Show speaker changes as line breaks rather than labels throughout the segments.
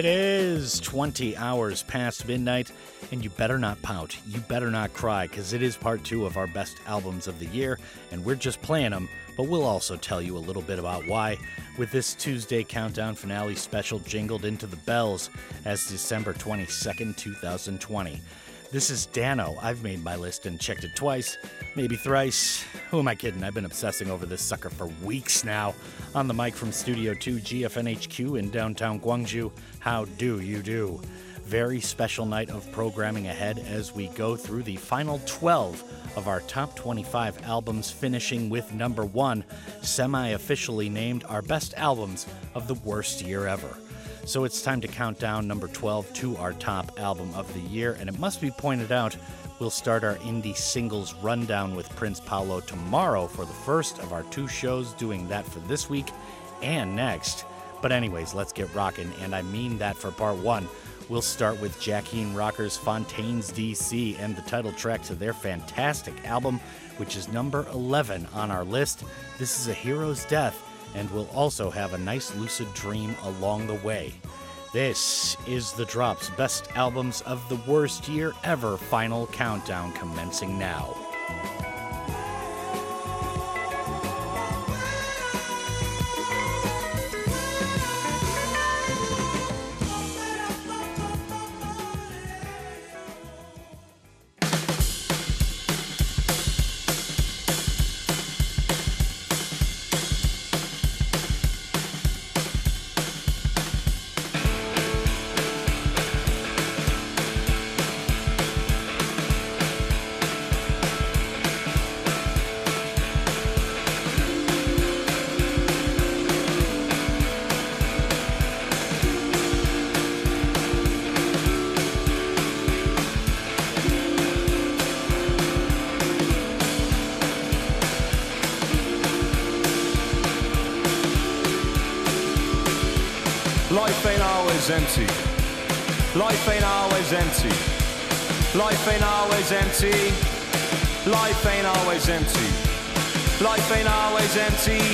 it is 20 hours past midnight, and you better not pout. You better not cry, because it is part two of our best albums of the year, and we're just playing them, but we'll also tell you a little bit about why with this Tuesday Countdown Finale special jingled into the bells as December 22nd, 2020. This is Dano. I've made my list and checked it twice, maybe thrice. Who am I kidding? I've been obsessing over this sucker for weeks now. On the mic from Studio 2 GFNHQ in downtown Gwangju, how do you do? Very special night of programming ahead as we go through the final 12 of our top 25 albums, finishing with number one, semi officially named our best albums of the worst year ever. So it's time to count down number 12 to our top album of the year, and it must be pointed out we'll start our indie singles rundown with Prince Paolo tomorrow for the first of our two shows, doing that for this week and next. But, anyways, let's get rocking, and I mean that for part one. We'll start with and Rockers Fontaines DC and the title track to their fantastic album, which is number 11 on our list. This is A Hero's Death, and we'll also have a nice lucid dream along the way. This is the Drops Best Albums of the Worst Year Ever Final Countdown commencing now.
Life ain't always empty. Life ain't always empty.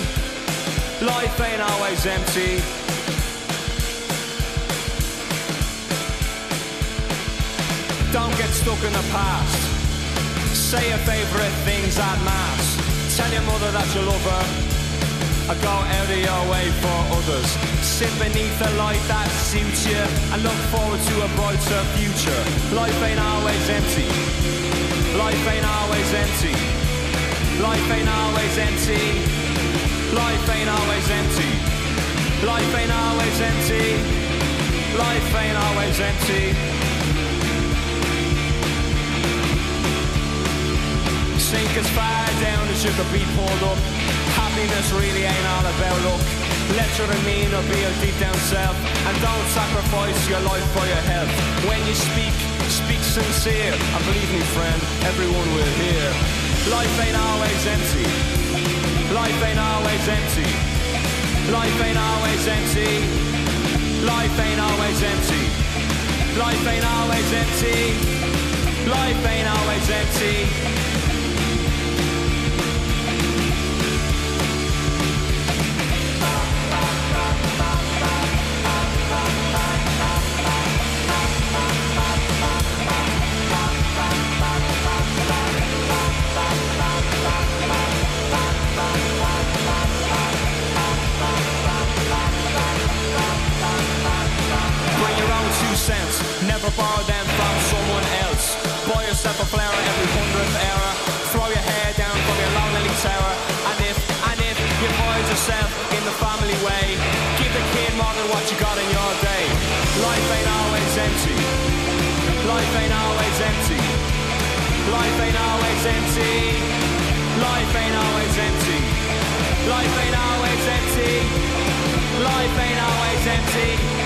Life ain't always empty. Don't get stuck in the past. Say your favourite things at mass. Tell your mother that you love her. I go out of your way for others. Sit beneath the light that suits you and look forward to a brighter future. Life ain't always empty. Life ain't always empty. Life ain't always empty. Life ain't always empty. Life ain't always empty. Life ain't always empty. Sink as far down as you could be pulled up. Happiness really ain't all about luck. Let your demeanor be your deep down self. And don't sacrifice your life for your health. When you speak, sincere. And believe me, friend, everyone will hear. Life ain't always empty. Life ain't always empty. Life ain't always empty. Life ain't always empty. Life ain't always empty. Life ain't always empty. yourself a flower every hundredth error. Throw your hair down from your lonely tower. And if, and if you find yourself in the family way, give the kid more than what you got in your day. Life ain't always empty. Life ain't always empty. Life ain't always empty. Life ain't always empty. Life ain't always empty. Life ain't always empty.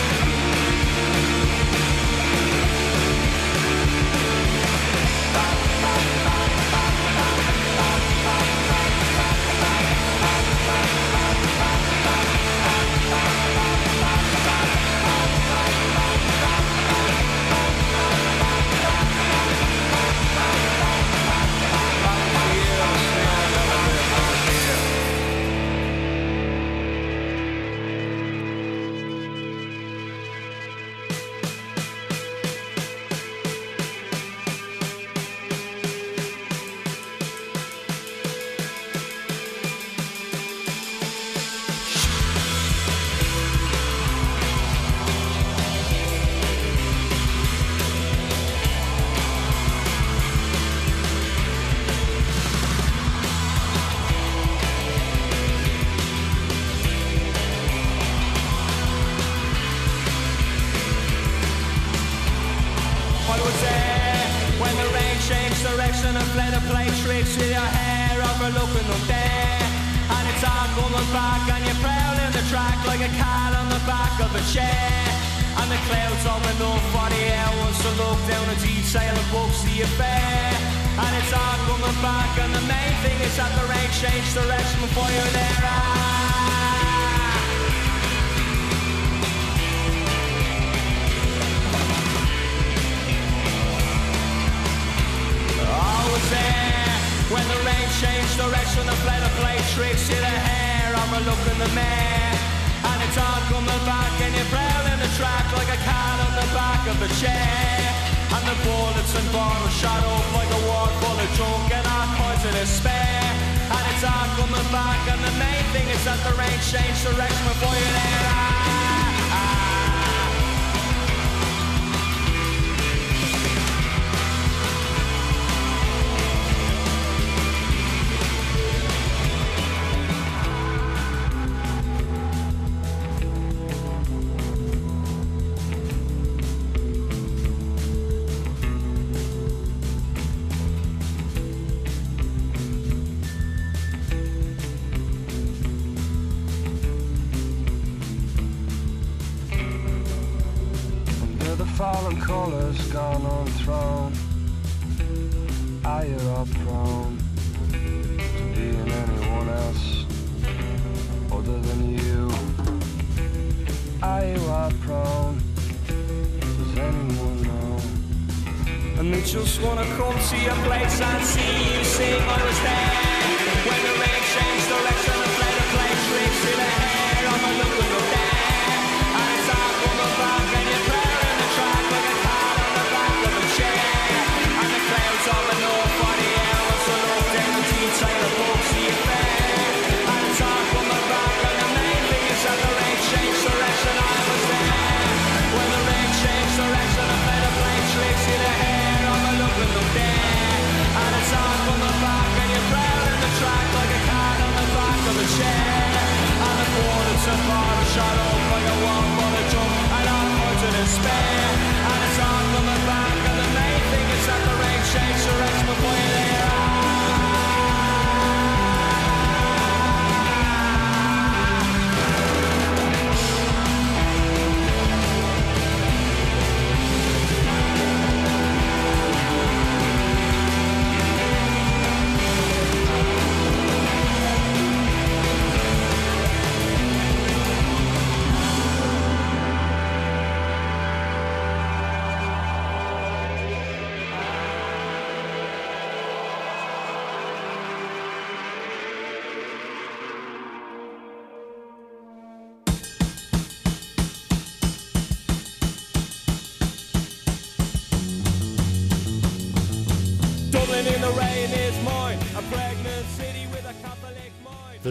to despair. And it's all coming back, and the main thing is that the rain changed direction before you there.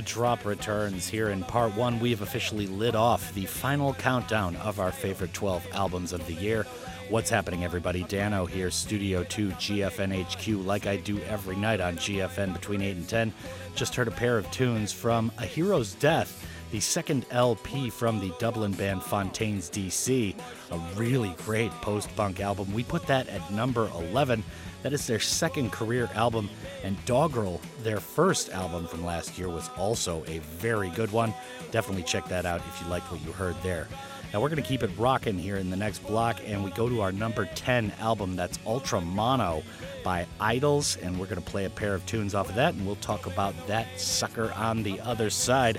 The
Drop returns here in part one. We have officially lit off the final countdown of our favorite 12 albums of the year. What's happening, everybody? Dano here, Studio 2, GFNHQ, like I do every night on GFN between 8 and 10. Just heard a pair of tunes from A Hero's Death the second LP from the Dublin band Fontaines DC, a really great post punk album. We put that at number 11. That is their second career album, and Dogrel, their first album from last year, was also a very good one. Definitely check that out if you liked what you heard there. Now we're going to keep it rocking here in the next block, and we go to our number 10 album that's Ultra Mono by IDLES, and we're going to play a pair of tunes off of that, and we'll talk about that sucker on the other side.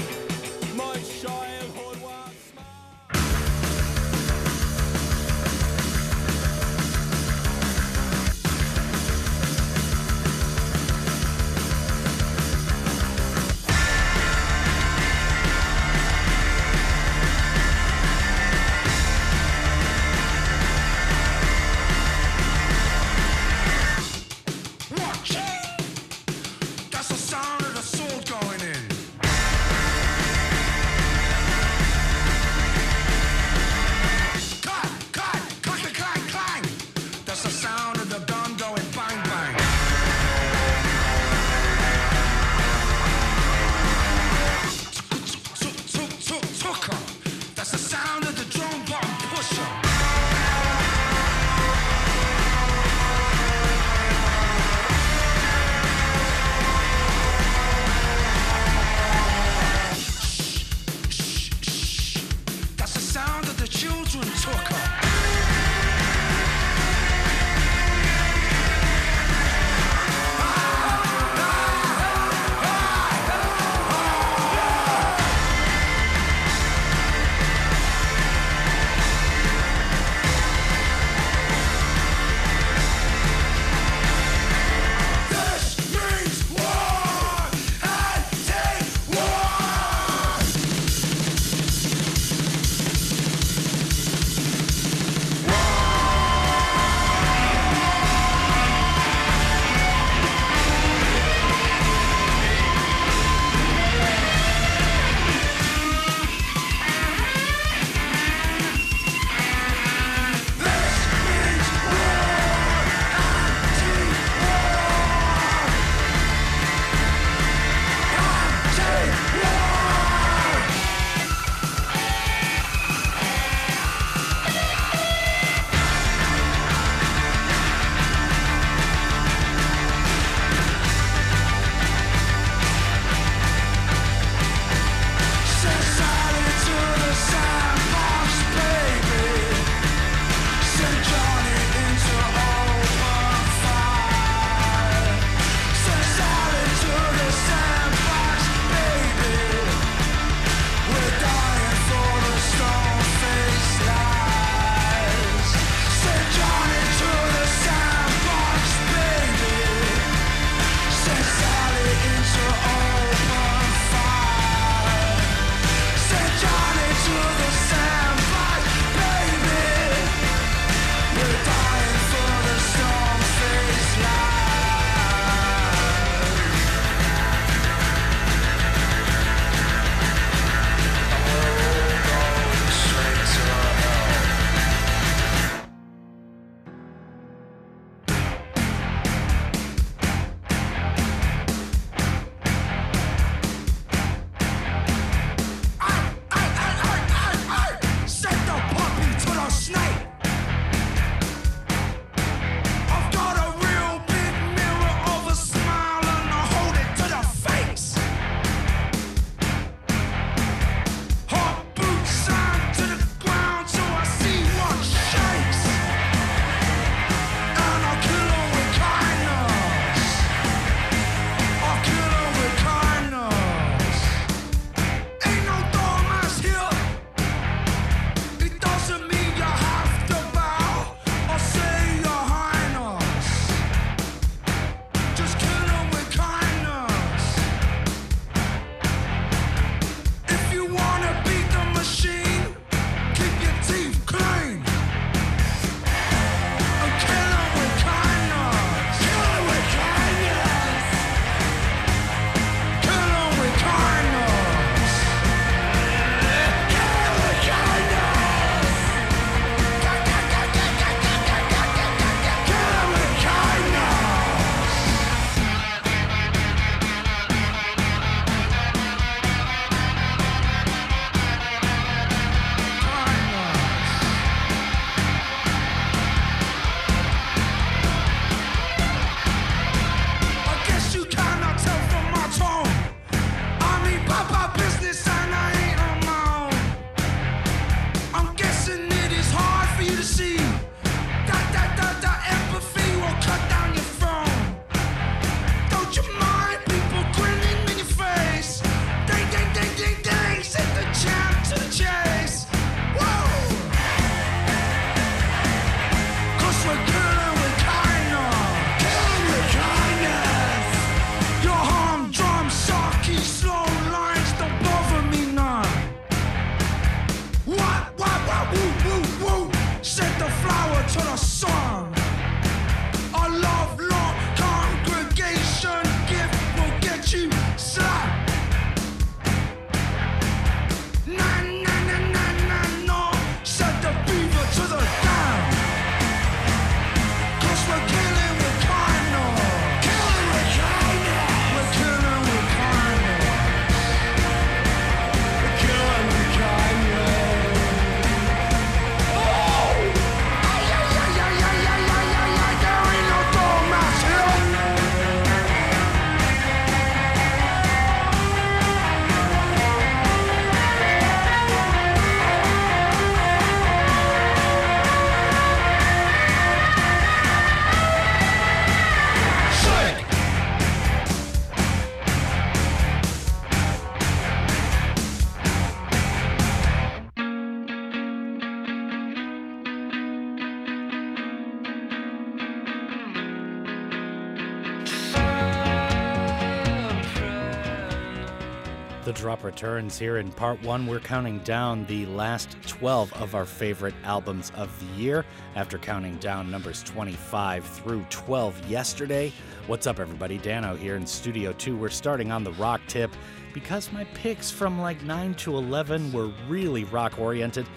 returns here in part one. We're counting down the last 12 of our favorite albums of the year after counting down numbers 25 through 12 yesterday. What's up, everybody? Dano here in Studio 2. We're starting on the rock tip because my picks from like 9 to 11 were really rock oriented.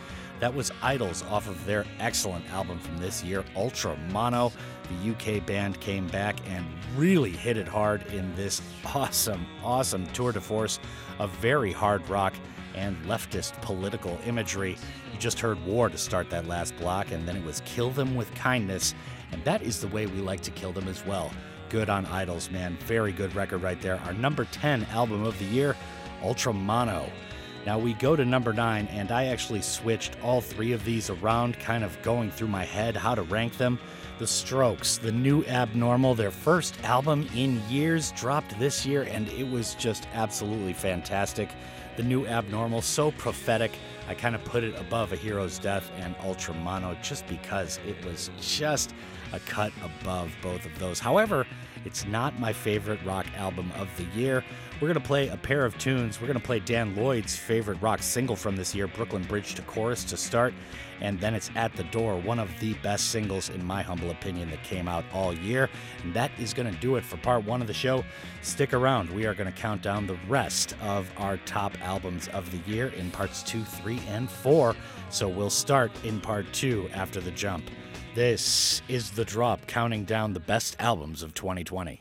That was IDLES off of their excellent album from this year, Ultra Mono. The UK band came back and really hit it hard in this awesome, awesome tour de force of very hard rock and leftist political imagery. You just heard War to start that last block, and then it was Kill Them with Kindness, and that is the way we like to kill them as well. Good on IDLES, man. Very good record right there. Our number 10 album of the year, Ultra Mono. Now we go to number nine, and I actually switched all three of these around, kind of going through my head how to rank them. The Strokes, the new abnormal, their first album in years, dropped this year, and it was just absolutely fantastic. The new abnormal, so prophetic. I kind of put it above A Hero's Death and Ultra Mono just because it was just a cut above both of those. However, it's not my favorite rock album of the year. We're going to play a pair of tunes. We're going to play Dan Lloyd's favorite rock single from this year, Brooklyn Bridge to Chorus, to start. And then it's At the Door, one of the best singles, in my humble opinion, that came out all year. And that is going to do it for part one of the show. Stick around. We are going to count down the rest of our top albums of the year in parts two, three, and four. So we'll start in part two after the jump. This is The Drop, counting down the best albums of 2020.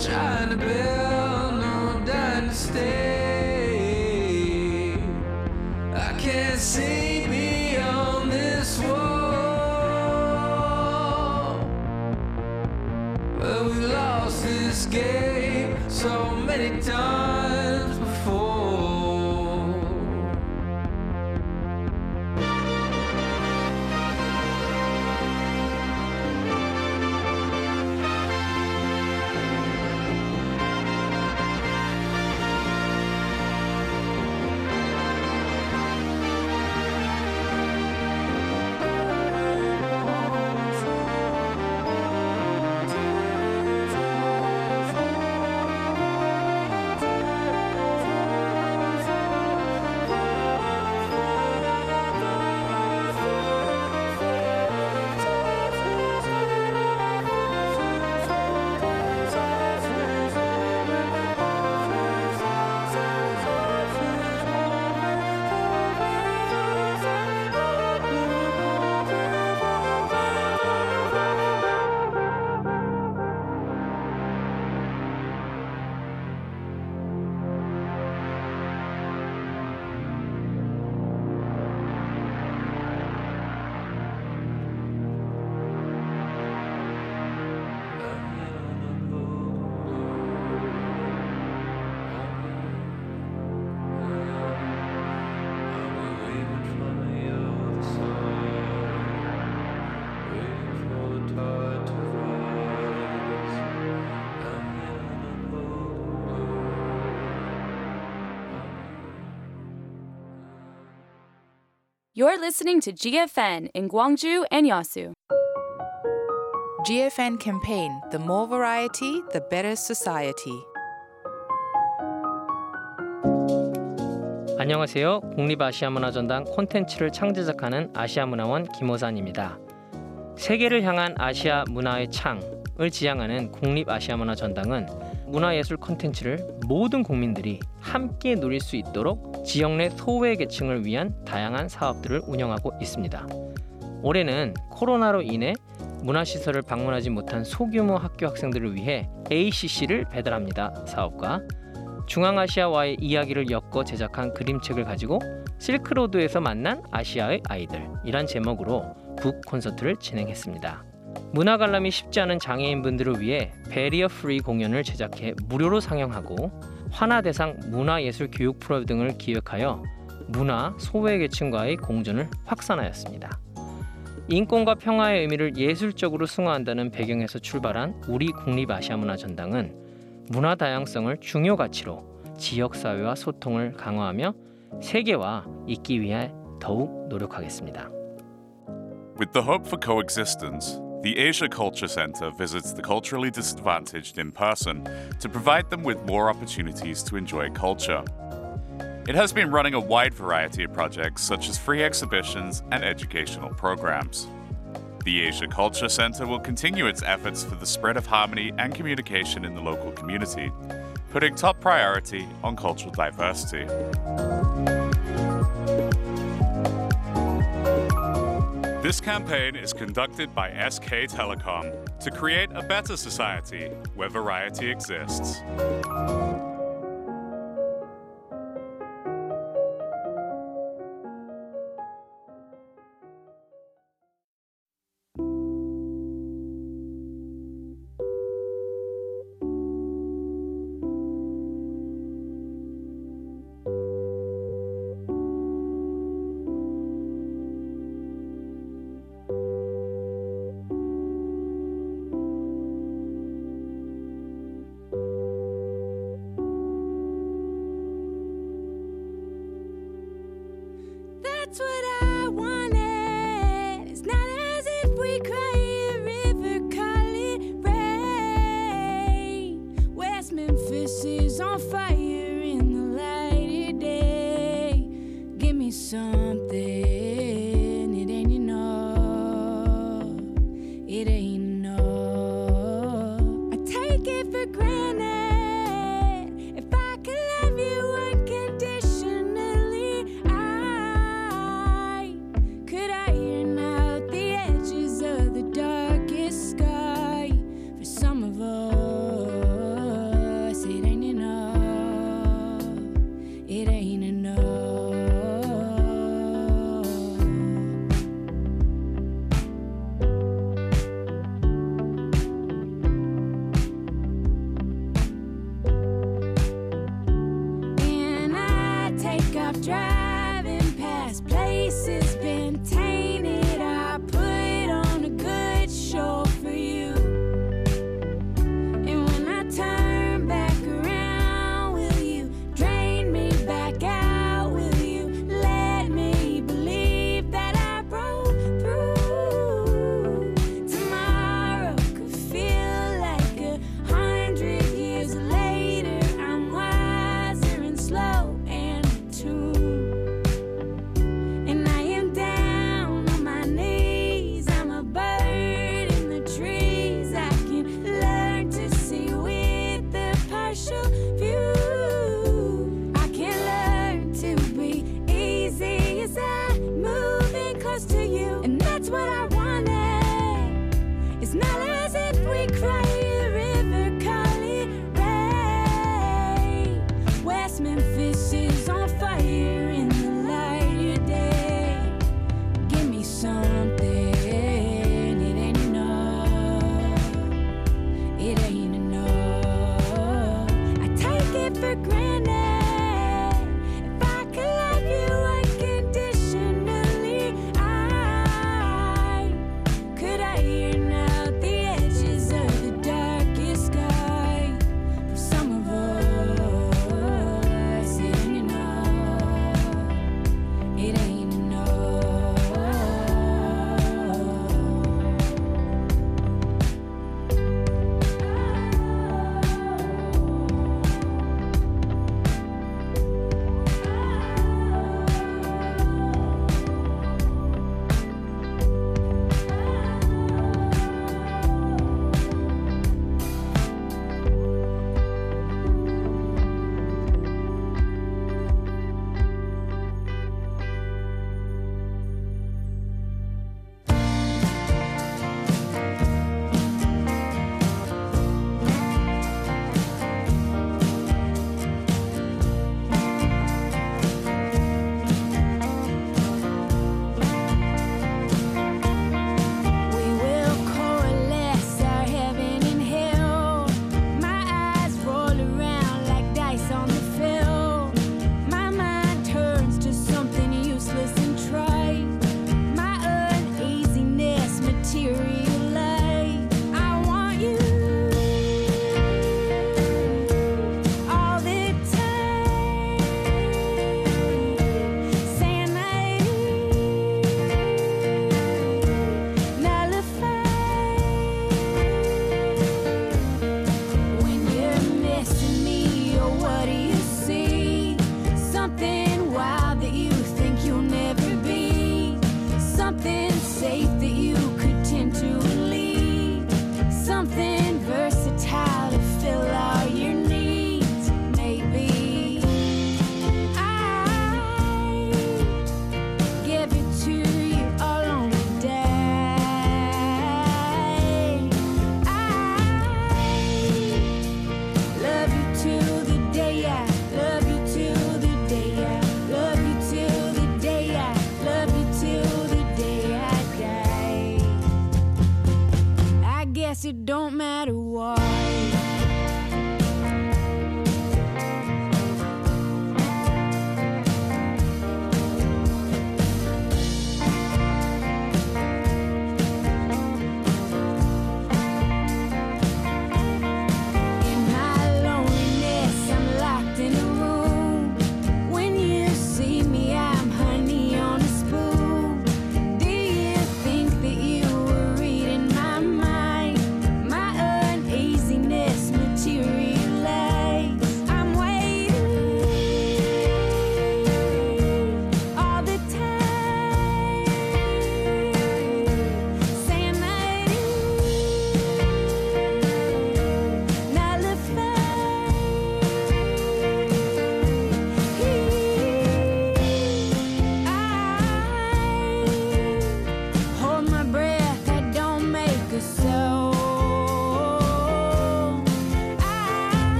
trying to build
You're listening to GFN in Gwangju and Yasu.
GFN campaign The More Variety, the Better Society.
안녕하세요. 국립아시아문화전당 콘텐츠를 창제작하는 아시아문화원 김호산입니다. 세계를 향한 아시아 문화의 창을 지향하는 국립아시아문화전당은 문화예술 콘텐츠를 모든 국민들이 함께 누릴 수 있도록 지역 내 소외 계층을 위한 다양한 사업들을 운영하고 있습니다. 올해는 코로나로 인해 문화시설을 방문하지 못한 소규모 학교 학생들을 위해 ACC를 배달합니다 사업과 중앙아시아와의 이야기를 엮어 제작한 그림책을 가지고 실크로드에서 만난 아시아의 아이들 이란 제목으로 북 콘서트를 진행했습니다. 문화 관람이 쉽지 않은 장애인분들을 위해 베리어 프리 공연을 제작해 무료로 상영하고 환화 대상 문화예술 교육 프로 등을 기획하여 문화 소외 계층과의 공존을 확산하였습니다. 인권과 평화의 의미를 예술적으로 승화한다는 배경에서 출발한 우리 국립 아시아 문화 전당은 문화 다양성을 중요 가치로 지역 사회와 소통을 강화하며 세계와 있기 위해 더욱 노력하겠습니다.
With the hope for coexistence The Asia Culture Centre visits the culturally disadvantaged in person to provide them with more opportunities to enjoy culture. It has been running a wide variety of projects such as free exhibitions and educational programs. The Asia Culture Centre will continue its efforts for the spread of harmony and communication in the local community, putting top priority on cultural diversity. This campaign is conducted by SK Telecom to create a better society where variety exists.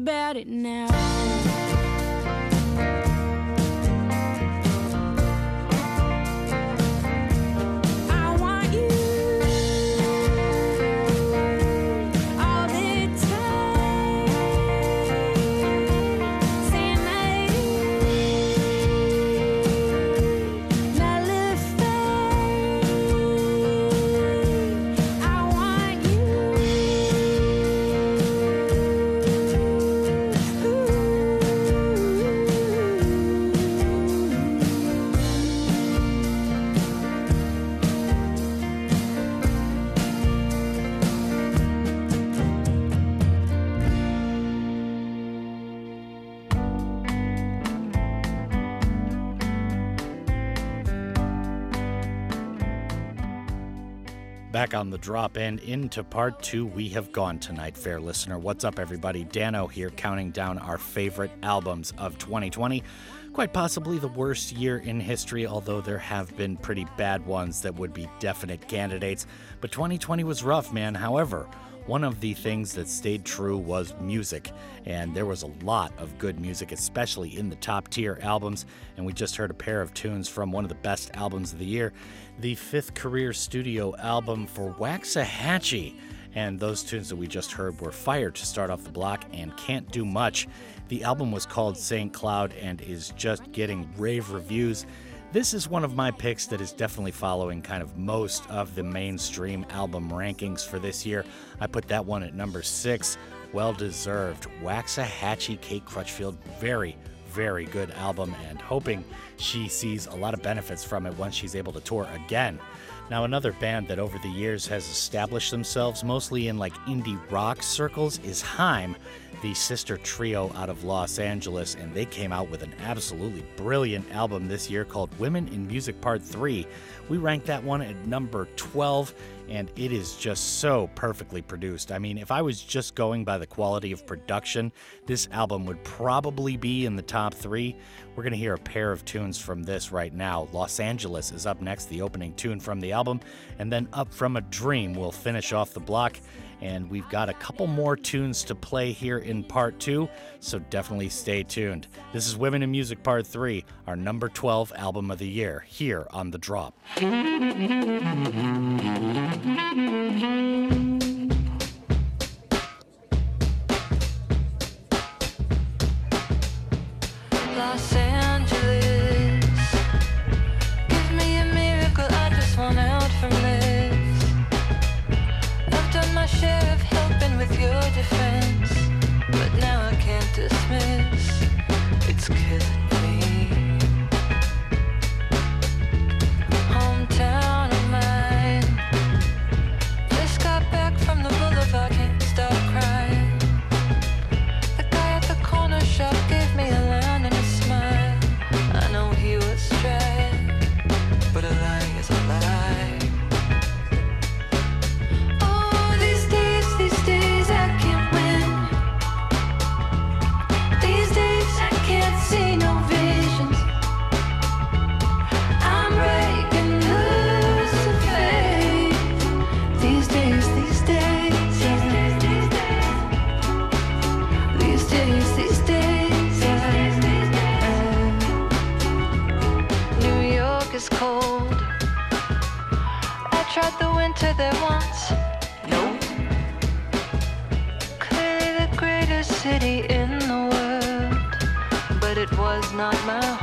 about it Back on the drop and into part two, we have gone tonight, fair listener. What's up, everybody? Dano here, counting down our favorite albums of 2020. Quite possibly the worst year in history, although there have been pretty bad ones that would be definite candidates. But 2020 was rough, man. However, one of the things that stayed true was music, and there was a lot of good music, especially in the top tier albums. And we just heard a pair of tunes from one of the best albums of the year the fifth career studio album for Waxahatchee. And those tunes that we just heard were Fire to start off the block and Can't Do Much. The album was called St. Cloud and is just getting rave reviews. This is one of my picks that is definitely following kind of most of the mainstream album rankings for this year. I put that one at number six. Well deserved. Waxahatchee Kate Crutchfield. Very, very good album and hoping she sees a lot of benefits from it once she's able to tour again. Now, another band that over the years has established themselves mostly in like indie rock circles is Haim the sister trio out of Los Angeles, and they came out with an absolutely brilliant album this year called Women in Music Part 3. We ranked that one at number 12, and it is just so perfectly produced. I mean, if I was just going by the quality of production, this album would probably be in the top three. We're going to hear a pair of tunes from this right now. Los Angeles is up next, the opening tune from the album, and then Up From a Dream will finish off the block. And we've got a couple more tunes to play here in part two, so definitely stay tuned. This is Women in Music Part 3, our number 12 album of the year, here on The Drop. Los helping with your defense. But now I can't dismiss. It's killing. there once? No. Clearly the greatest city in the world, but it was not my home.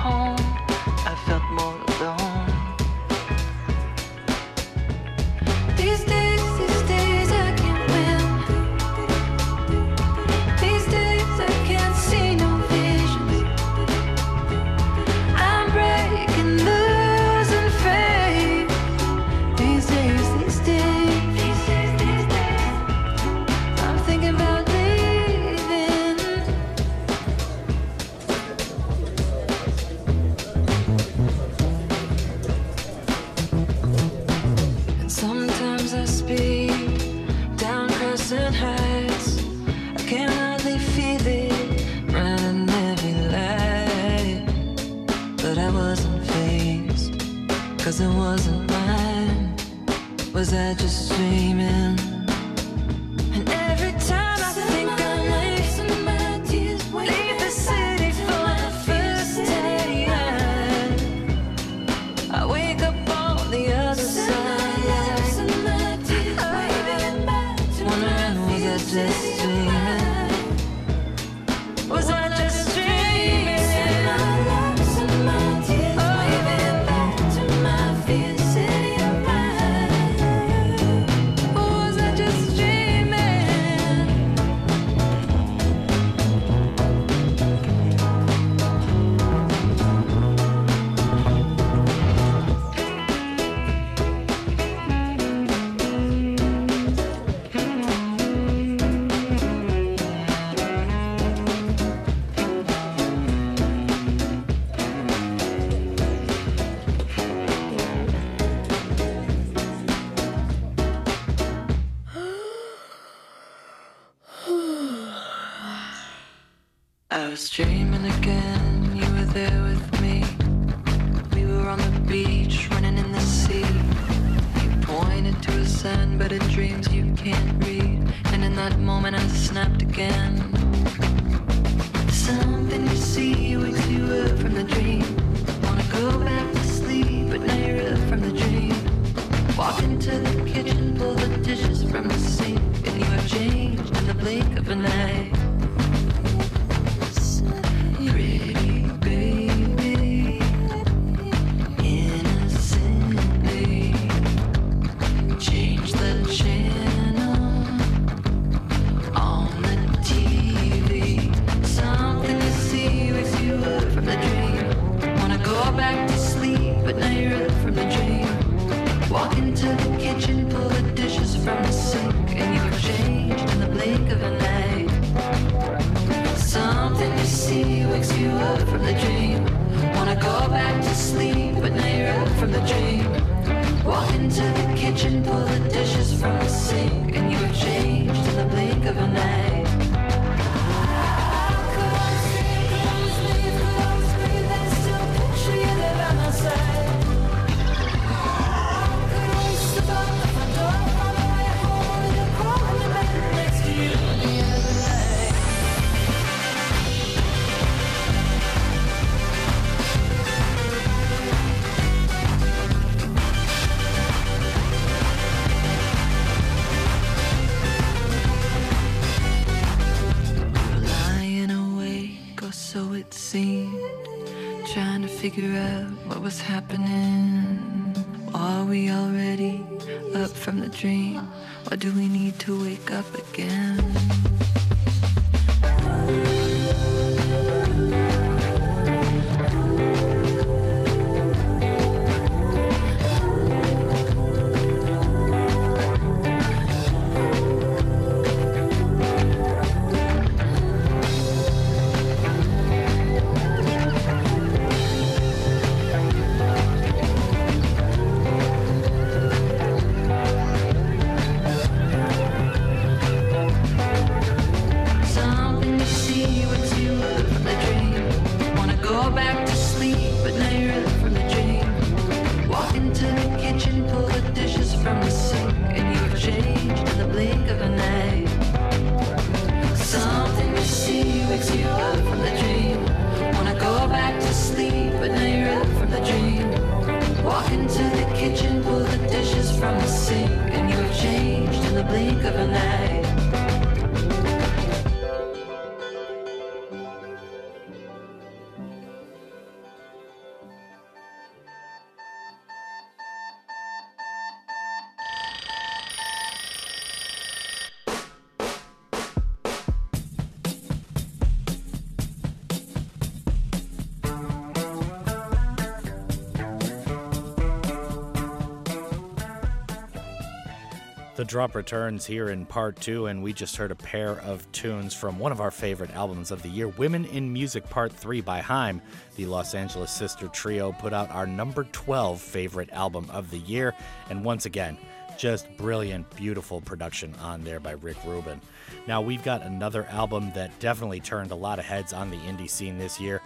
Drop returns here in part two, and we just heard a pair of tunes from one of our favorite albums of the year, Women in Music Part 3 by Haim. The Los Angeles Sister Trio put out our number 12 favorite album of the year, and once again, just brilliant, beautiful production on there by Rick Rubin. Now, we've got another album that definitely turned a lot of heads on the indie scene this year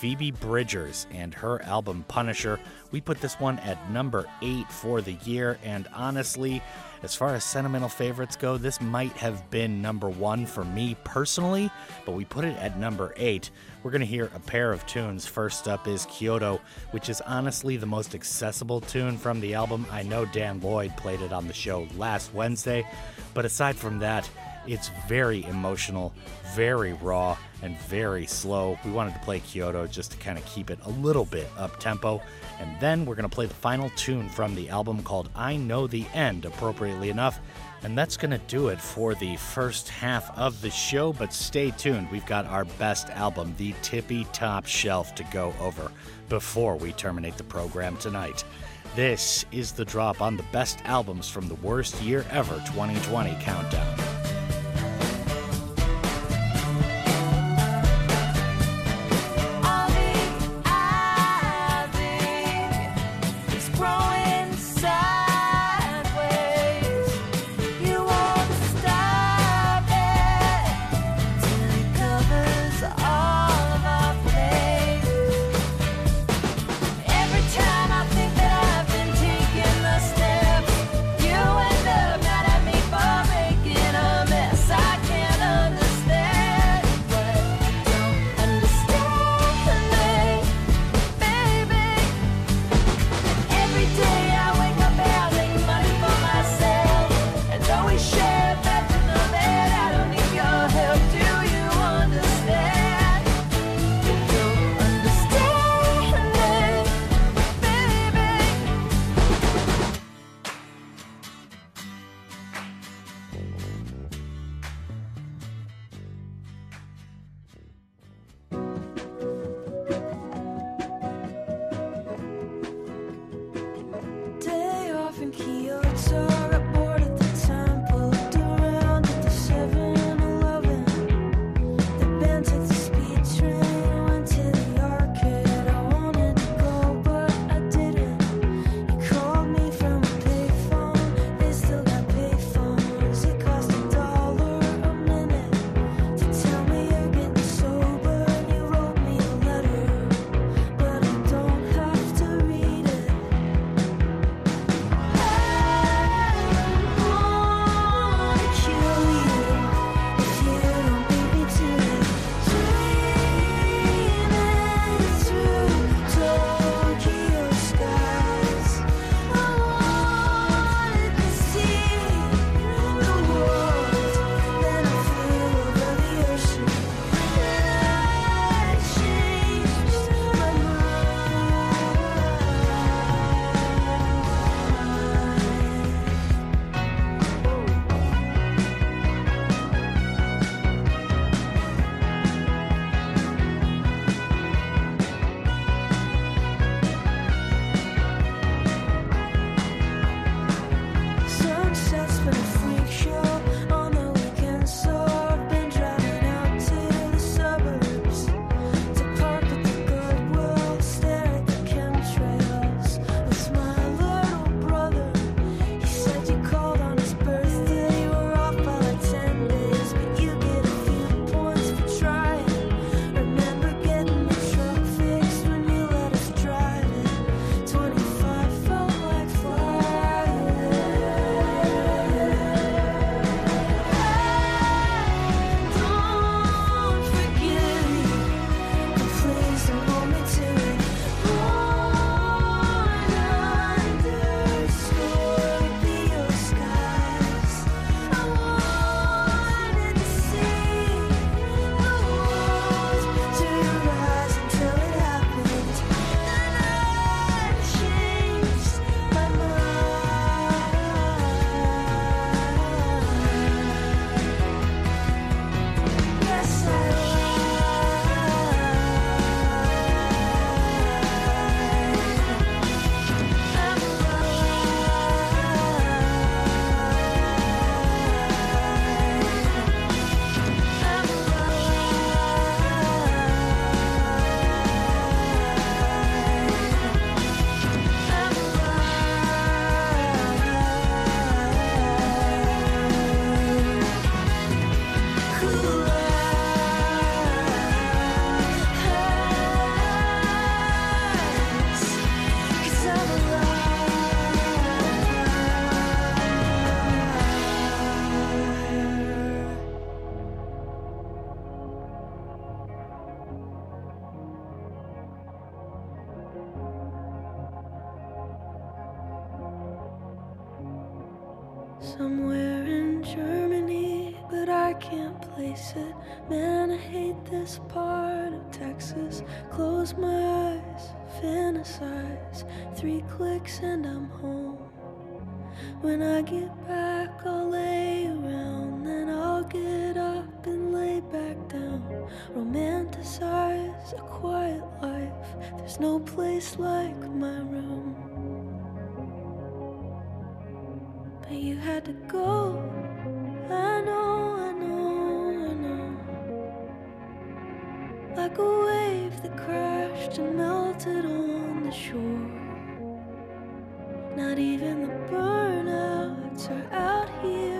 Phoebe Bridgers and her album Punisher. We put this one at number eight for the year, and honestly, as far as sentimental favorites go, this might have been number one for me personally, but we put it at number eight. We're going to hear a pair of tunes. First up is Kyoto, which is honestly the most accessible tune from the album. I know Dan Lloyd played it on the show last Wednesday, but aside from that, it's very emotional, very raw, and very slow. We wanted to play Kyoto just to kind of keep it a little bit up tempo. And then we're going to play the final tune from the album called I Know the End, appropriately enough. And that's going to do it for the first half of the show, but stay tuned. We've got our best album, the tippy top shelf, to go over before we terminate the program tonight. This is the drop on the best albums from the worst year ever 2020 countdown.
When I get back, I'll lay around. Then I'll get up and lay back down. Romanticize a quiet life. There's no place like my room. But you had to go. I know, I know, I know. Like a wave that crashed and melted on the shore. Not even the burnouts are out here.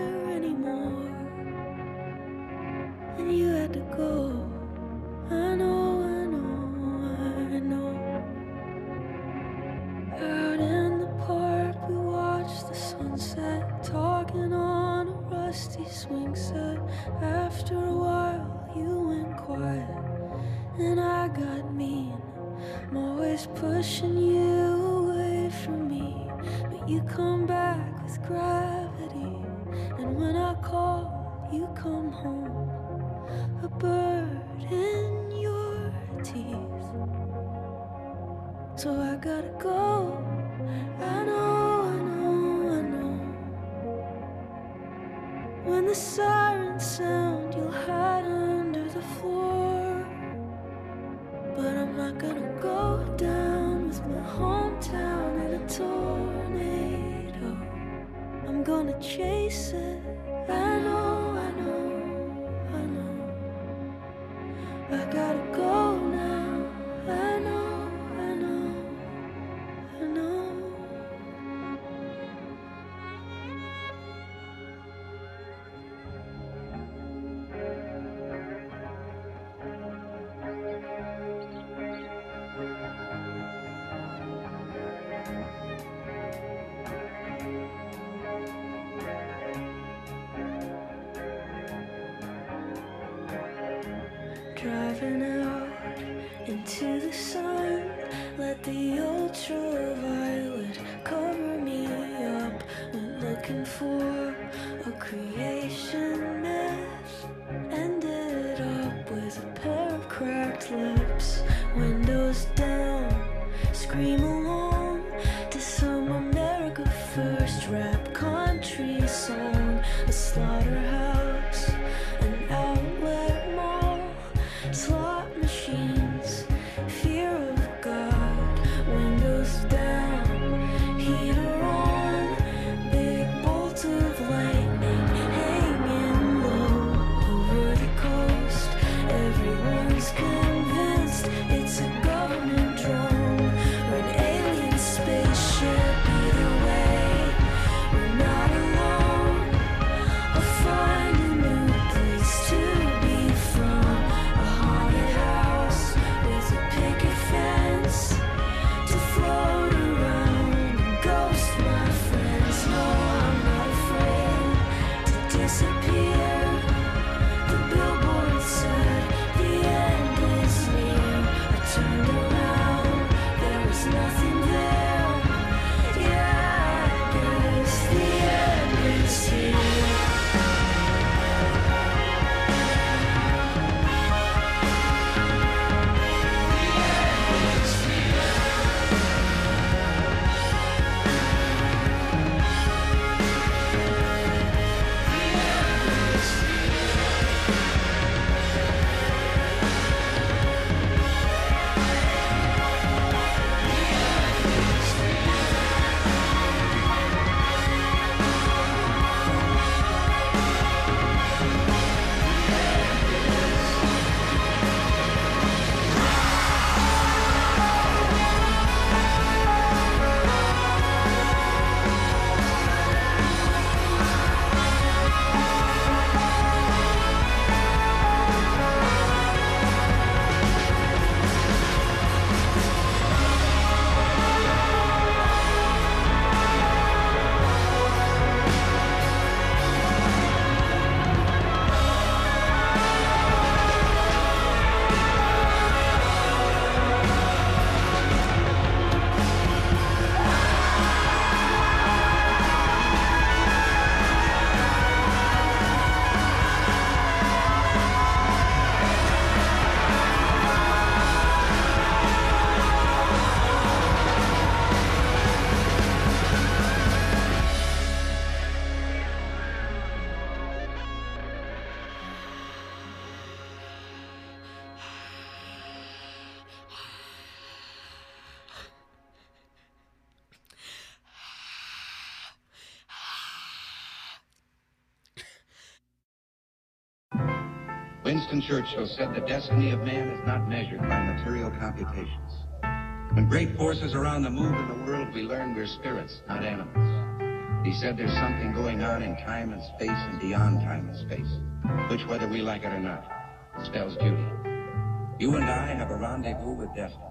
Winston Churchill said the destiny of man is not measured by material computations. When great forces are on the move in the world, we learn we're spirits, not animals. He said there's something going on in time and space and beyond time and space, which, whether we like it or not, spells duty. You and I have a rendezvous with destiny.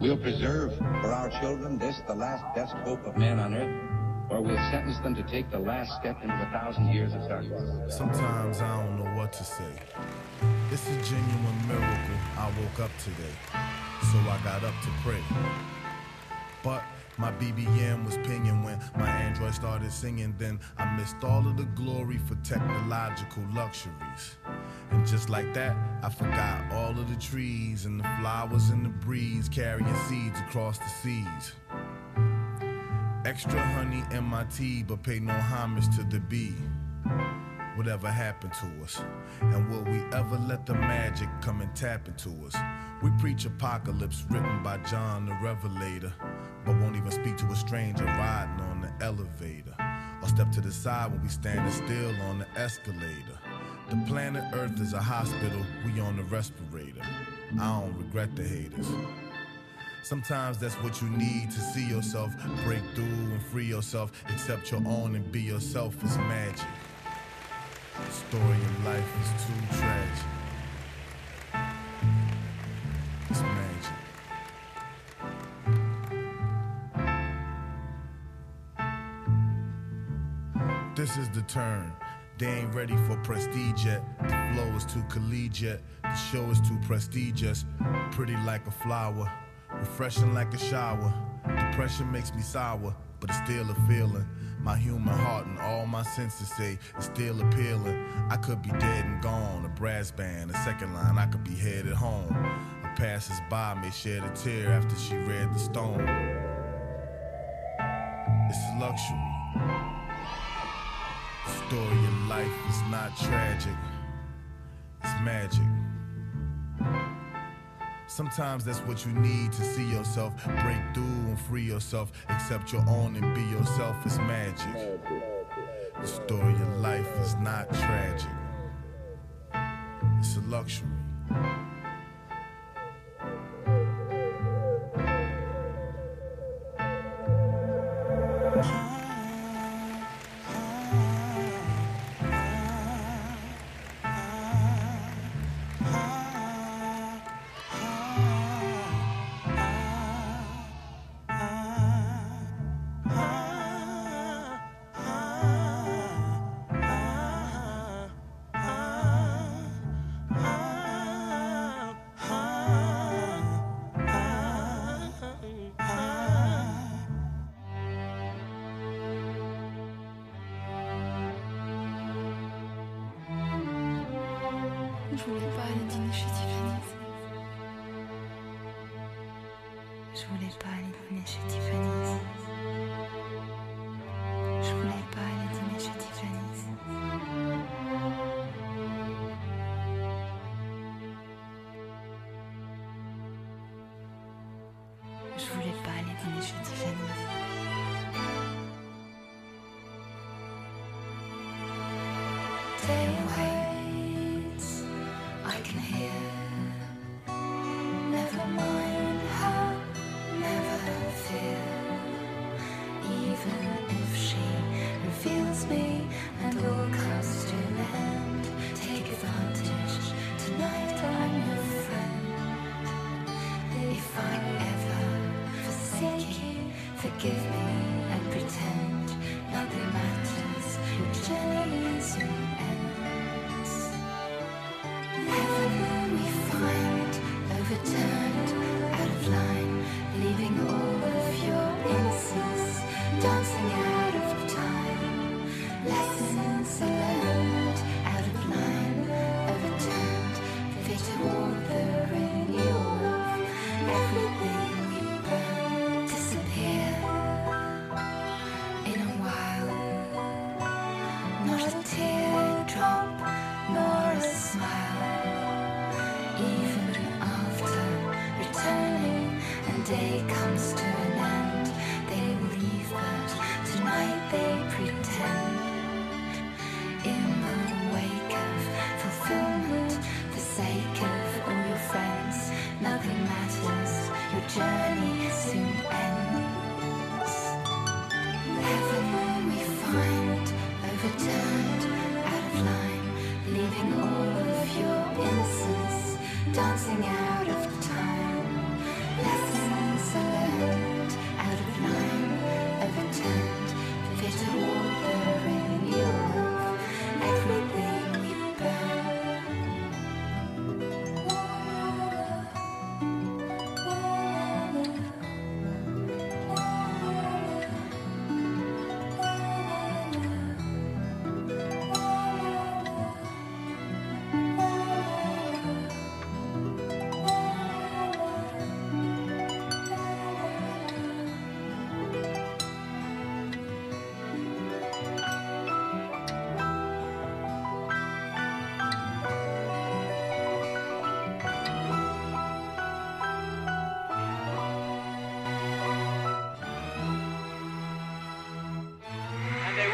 We'll preserve for our children this, the last best hope of man on earth, or we'll sentence them to take the last step into a thousand years of darkness.
Sometimes I don't know what to say. It's a genuine miracle I woke up today, so I got up to pray. But my BBM was pinging when my Android started singing. Then I missed all of the glory for technological luxuries. And just like that, I forgot all of the trees and the flowers and the breeze carrying seeds across the seas. Extra honey in my tea, but pay no homage to the bee whatever happened to us? And will we ever let the magic come and tap into us? We preach apocalypse written by John the Revelator, but won't even speak to a stranger riding on the elevator, or step to the side when we standing still on the escalator. The planet Earth is a hospital, we on the respirator. I don't regret the haters. Sometimes that's what you need to see yourself break through and free yourself. Accept your own and be yourself is magic story of life is too tragic. It's magic. This is the turn. They ain't ready for prestige yet. The flow is too collegiate. The show is too prestigious. Pretty like a flower, refreshing like a shower. Depression makes me sour, but it's still a feeling. My human heart and all my senses say it's still appealing. I could be dead and gone, a brass band, a second line, I could be headed home. A passersby may shed a tear after she read the stone. It's luxury. The story of life is not tragic, it's magic. Sometimes that's what you need to see yourself break through and free yourself. Accept your own and be yourself. It's magic. The story of life is not tragic, it's a luxury.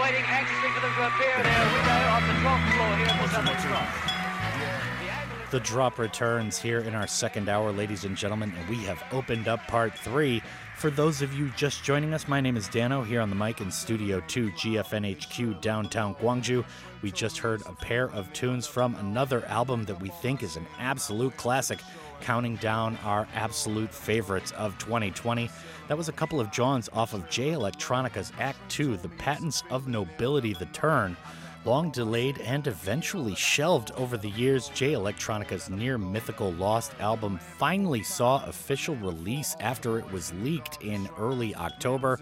waiting anxiously for them to appear on the 12th floor here at the Southern Cross. The drop returns here in our second hour, ladies and gentlemen, and we have opened up part three. For those of you just joining us, my name is Dano here on the mic in Studio 2 GFNHQ downtown Gwangju. We just heard a pair of tunes from another album that we think is an absolute classic counting down our absolute favorites of 2020. That was a couple of Johns off of Jay Electronica's Act 2, The Patents of Nobility, The Turn. Long delayed and eventually shelved over the years, Jay Electronica's near mythical Lost album finally saw official release after it was leaked in early October.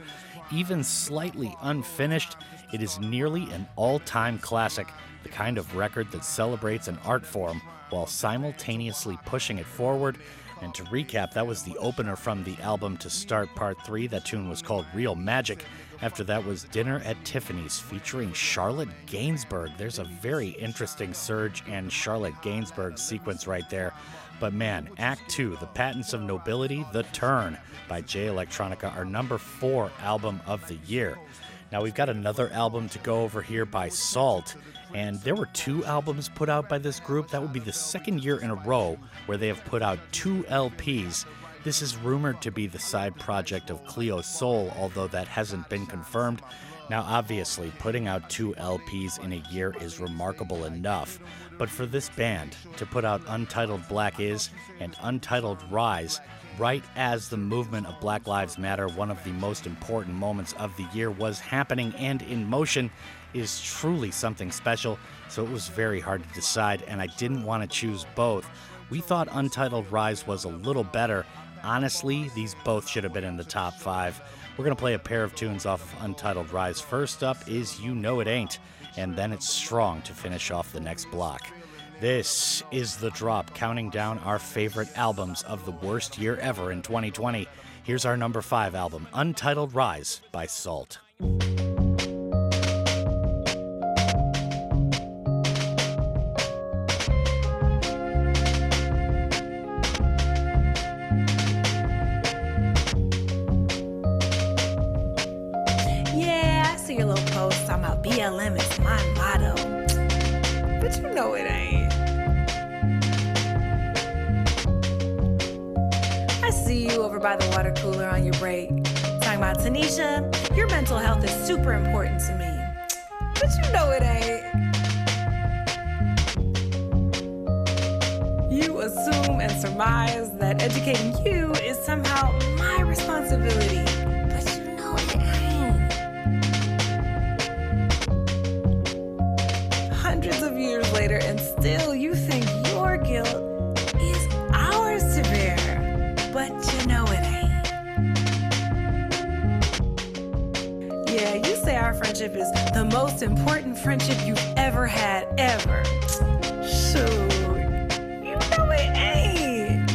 Even slightly unfinished, it is nearly an all time classic the kind of record that celebrates an art form while simultaneously pushing it forward. And to recap, that was the opener from the album to start part three. That tune was called Real Magic. After that was Dinner at Tiffany's featuring Charlotte Gainsbourg. There's a very interesting Serge and Charlotte Gainsbourg sequence right there. But man, Act Two, The Patents of Nobility, The Turn by Jay Electronica, our number four album of the year. Now we've got another album to go over here by SAULT and there were two albums put out by this group. That would be the second year in a row where they have put out two LPs. This is rumored to be the side project of Cleo Sol, although that hasn't been confirmed. Now, obviously, putting out two LPs in a year is remarkable enough, but for this band to put out Untitled Black Is and Untitled Rise right as the movement of Black Lives Matter, one of the most important moments of the year, was happening and in motion, is truly something special, so it was very hard to decide, and I didn't want to choose both. We thought Untitled Rise was a little better. Honestly, these both should have been in the top five. We're going to play a pair of tunes off of Untitled Rise. First up is You Know It Ain't, and then it's Strong to finish off the next block. This is The Drop, counting down our favorite albums of the worst year ever in 2020. Here's our number five album, Untitled Rise by SAULT.
super important to me. But you know it ain't. You assume and surmise that educating you is somehow my responsibility. important friendship you've ever had, ever. So, you know it ain't.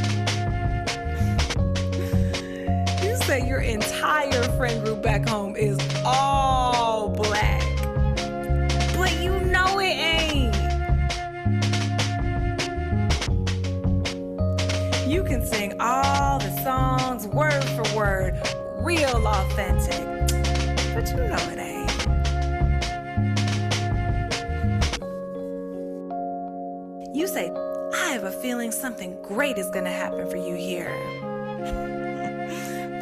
You say your entire friend group back home is all black. But you know it ain't. You can sing all the songs word for word, real authentic. But you know it ain't. feeling something great is gonna happen for you here.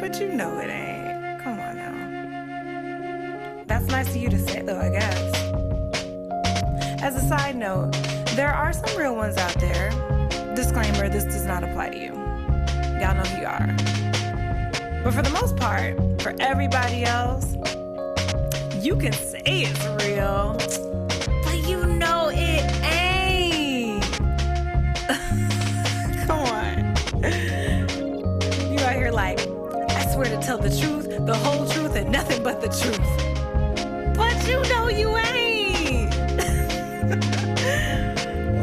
but you know it ain't. Come on now. That's nice of you to say, though, I guess. As a side note, there are some real ones out there. Disclaimer this does not apply to you. Y'all know who you are. But for the most part, for everybody else, you can say it's real. nothing but the truth. But you know you ain't.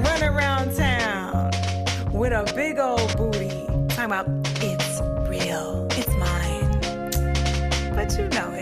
Run around town with a big old booty. Talking about it's real, it's mine. But you know it.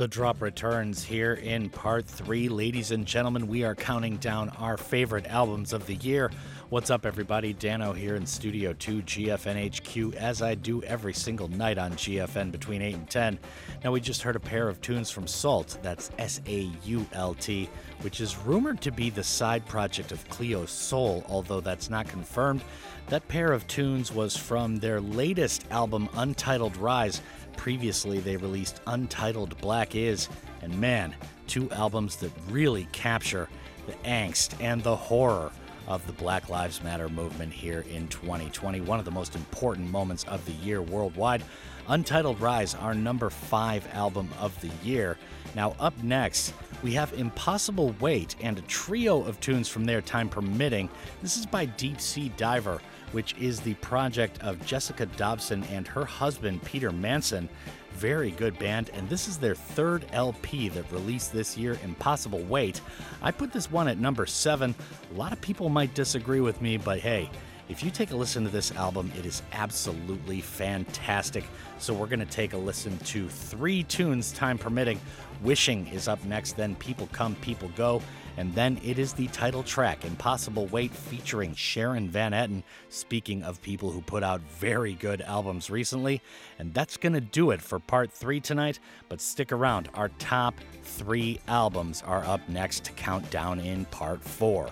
The drop returns here in part three. Ladies and gentlemen, we are counting down our favorite albums of the year. What's up, everybody? Dano here in Studio 2 GFNHQ, as I do every single night on GFN between 8 and 10. Now, we just heard a pair of tunes from SAULT, that's S A U L T, which is rumored to be the side project of Cleo Sol, although that's not confirmed. That pair of tunes was from their latest album, Untitled Rise. Previously, they released Untitled Black Is, and man, two albums that really capture the angst and the horror of the Black Lives Matter movement here in 2020, one of the most important moments of the year worldwide. Untitled Rise, our number five album of the year. Now, up next, we have Impossible Weight and a trio of tunes from their time permitting. This is by Deep Sea Diver which is the project of Jessica Dobson and her husband, Peter Mansen. Very good band, and this is their third LP that released this year, Impossible Weight. I put this one at number seven. A lot of people might disagree with me, but hey, if you take a listen to this album, it is absolutely fantastic. So we're going to take a listen to three tunes, time permitting. Wishing is up next, then People Come, People Go, and then it is the title track, Impossible Weight, featuring Sharon Van Etten. Speaking of people who put out very good albums recently, and that's going to do it for part three tonight. But stick around, our top three albums are up next to count down in part four.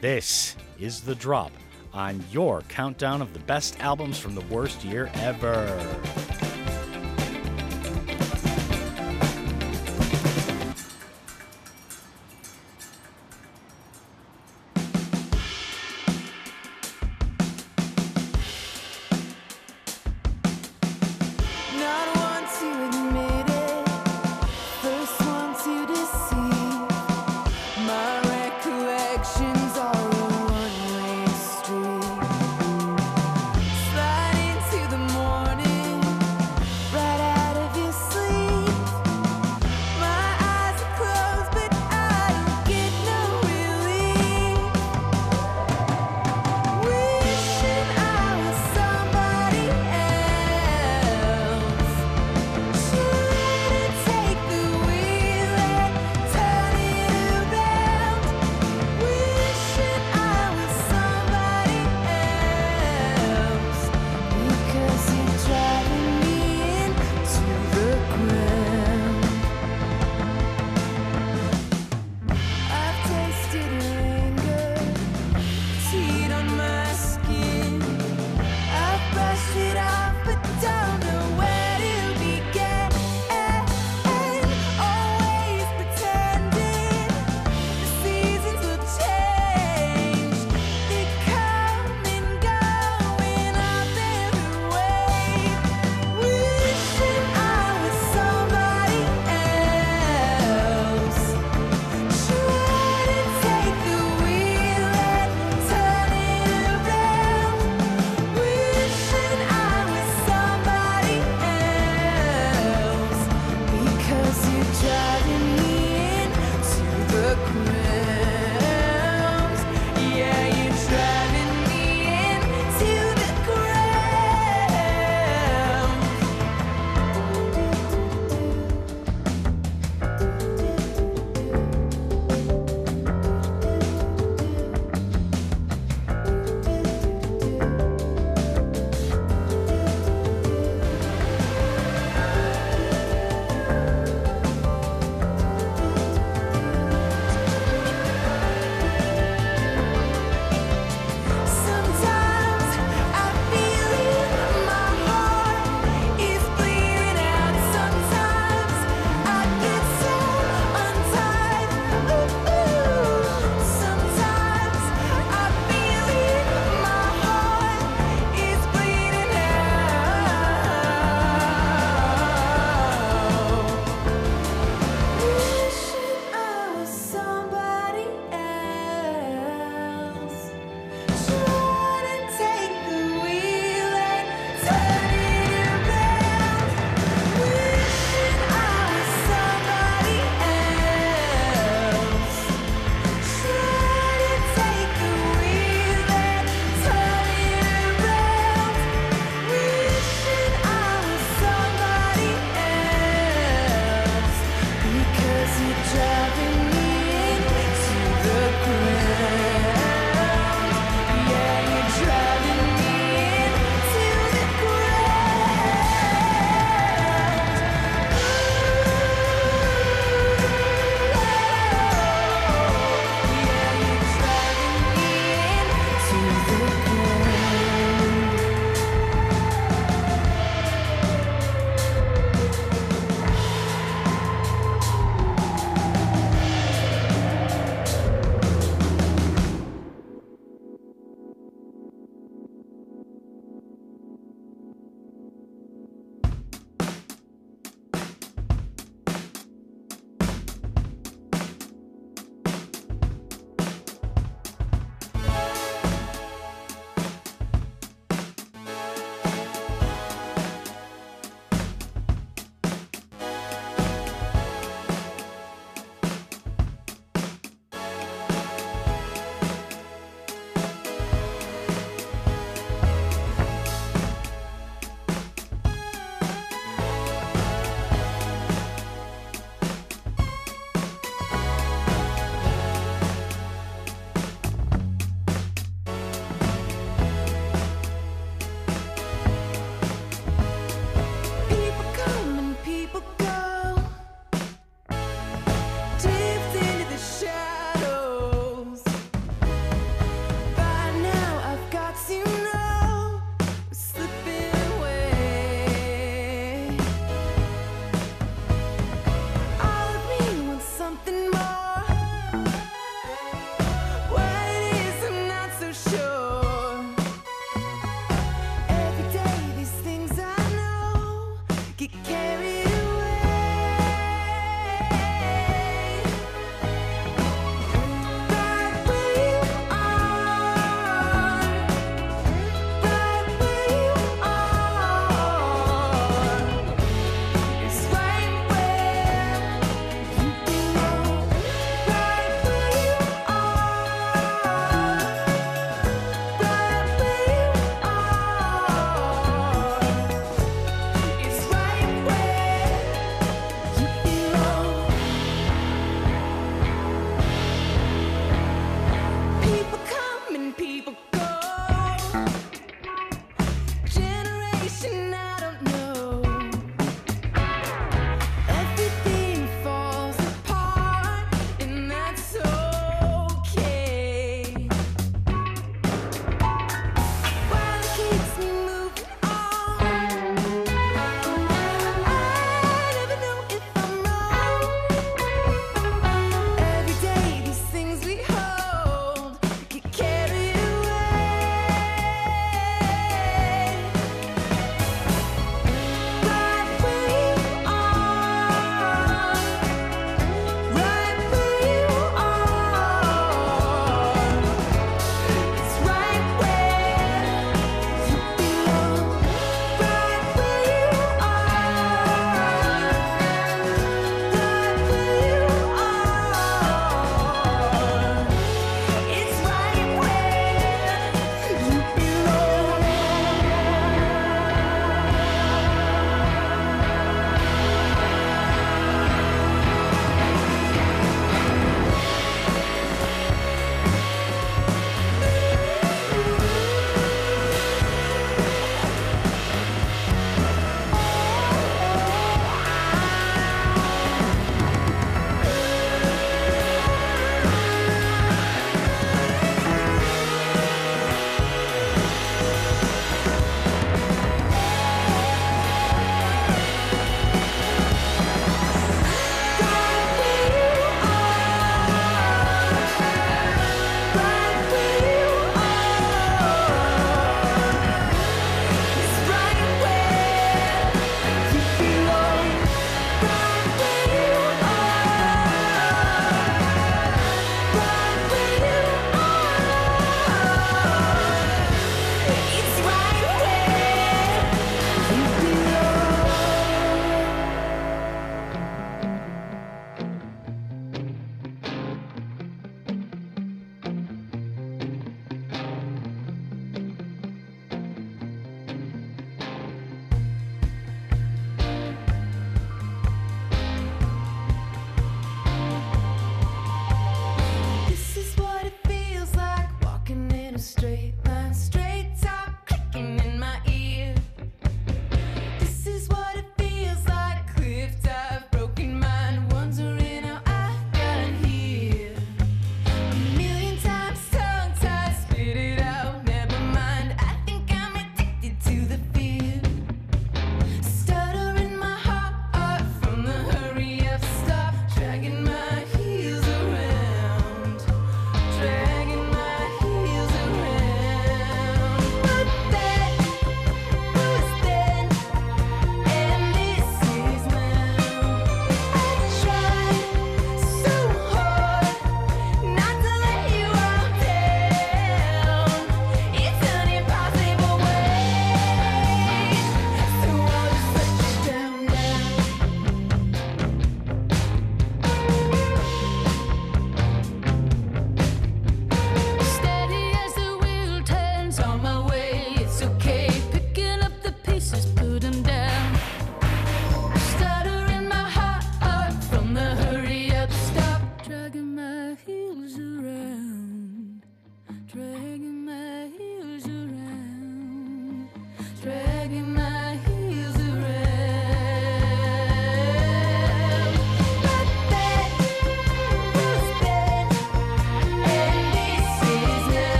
This is The Drop on your countdown of the best albums from the worst year ever.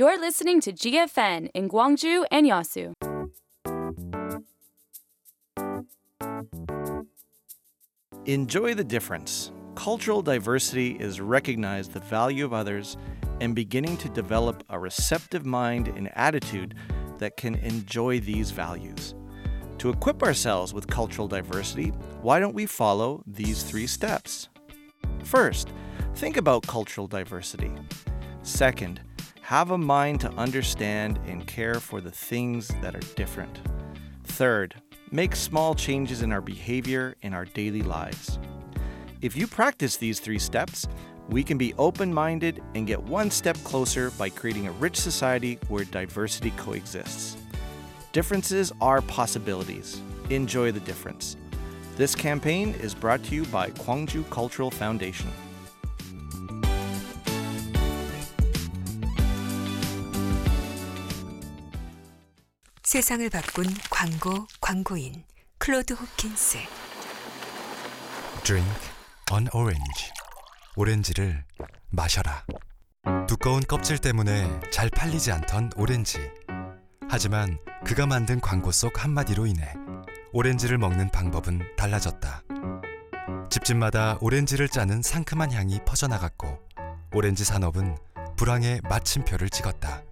You're listening to GFN in Gwangju and Yeosu.
Enjoy the difference. Cultural diversity is recognized the value of others and beginning to develop a receptive mind and attitude that can enjoy these values. To equip ourselves with cultural diversity, why don't we follow these three steps? First, think about cultural diversity. Second, have a mind to understand and care for the things that are different. Third, make small changes in our behavior in our daily lives. If you practice these three steps, we can be open minded and get one step closer by creating a rich society where diversity coexists. Differences are possibilities. Enjoy the difference. This campaign is brought to you by Gwangju Cultural Foundation.
세상을 바꾼 광고 광고인 클로드 호킨스. Drink an orange. 오렌지를 마셔라. 두꺼운 껍질 때문에 잘 팔리지 않던 오렌지. 하지만 그가 만든 광고 속 한마디로 인해 오렌지를 먹는 방법은 달라졌다. 집집마다 오렌지를 짜는 상큼한 향이 퍼져나갔고 오렌지 산업은 불황의 마침표를 찍었다.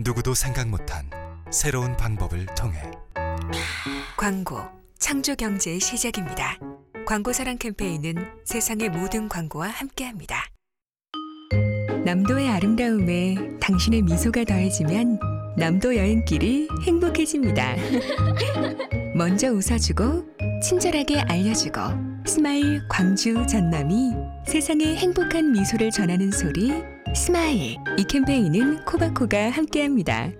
누구도 생각 못한 새로운 방법을 통해
광고 창조 경제의 시작입니다. 광고 사랑 캠페인은 세상의 모든 광고와 함께합니다.
남도의 아름다움에 당신의 미소가 더해지면 남도 여행길이 행복해집니다. 먼저 웃어주고 친절하게 알려주고 스마일 광주 전남이 세상에 행복한 미소를 전하는 소리 스마일 이 캠페인은 코바코가 함께합니다.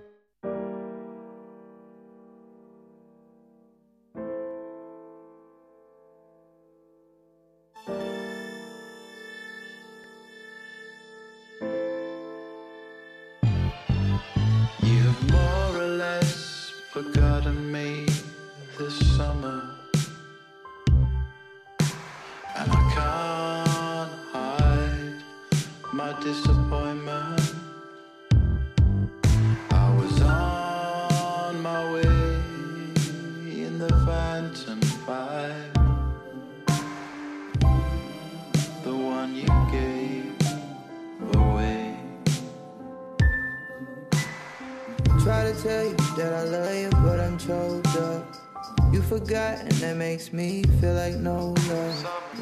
got and that makes me feel like no love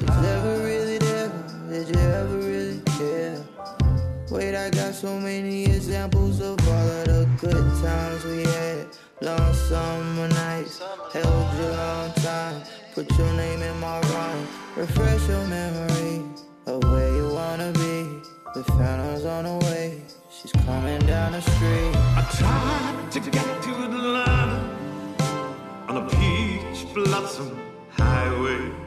was ever really there. Did you ever really care? Wait, I got so many examples of all of the good times we had. Long summer nights, held you long time. Put your name in my rhyme,
refresh your memory of where you wanna be. The fountain's on the way, she's coming down the street. I tried to get lonesome highway.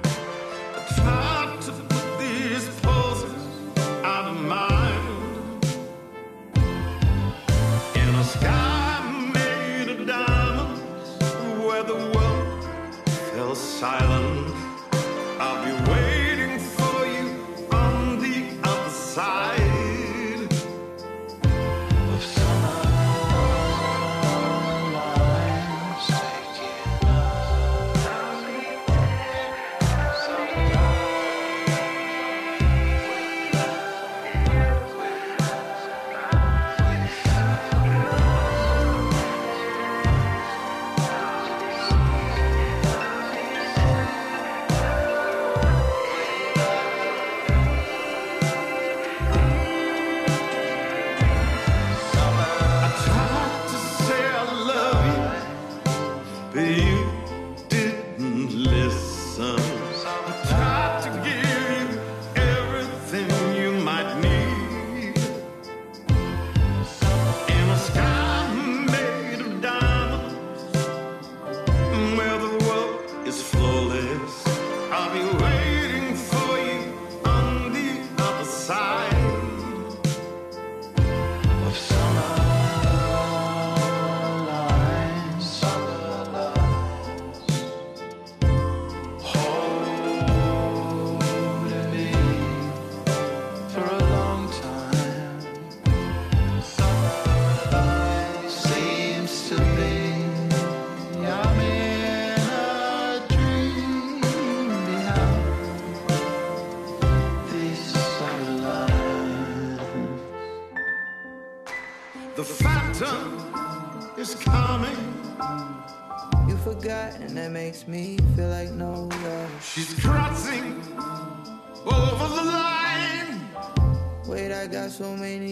that, and that makes me feel like no
love. She's crossing over
the
line. Wait, I got so many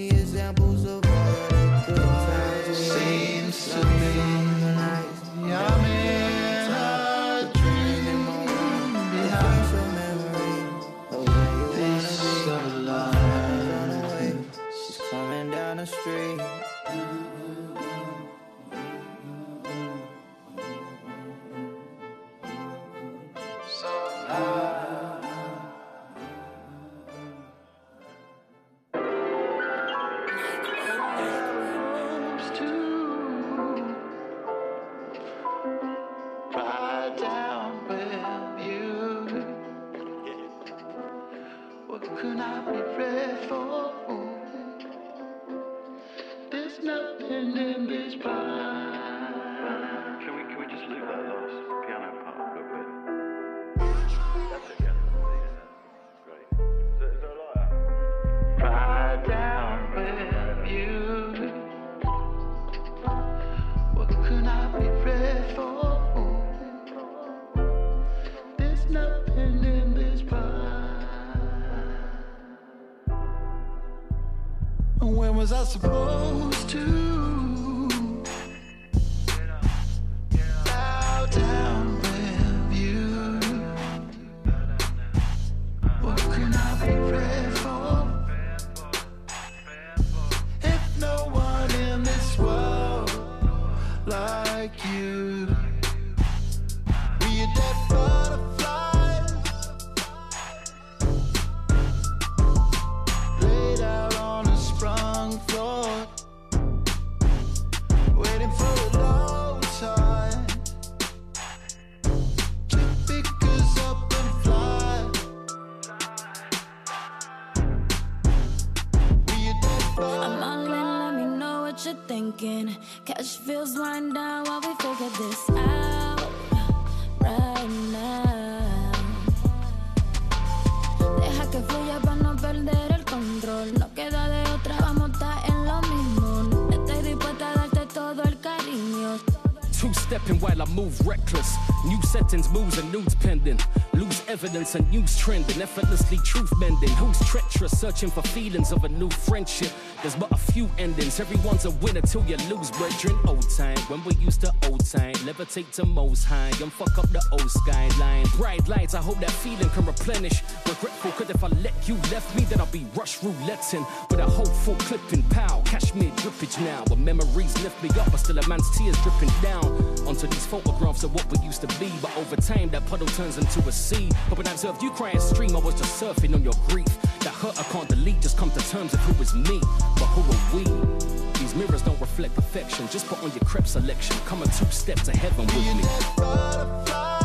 skeletons, moves and nudes pending. Lose evidence and news trending, effortlessly truth bending. Who's treacherous, searching for feelings of a new friendship? There's but a few endings, everyone's a winner till you lose, brethren. Old time, when we used to old time, levitate to most high, and fuck up the old skyline. Bright lights, I hope that feeling can replenish. Regretful, cause if I let you left me, then I'll be rush rouletting with a hopeful clipping. Pow, me drippage now, but memories lift me up, but still a man's tears dripping down onto these photographs of what we used to be. But over time, that puddle turns into a sea. But when I observed you crying stream, I was just surfing on your grief. That hurt I can't delete, just come to terms with who is me. But who are we? These mirrors don't reflect perfection. Just put on your crap selection. Come a two step to heaven with me.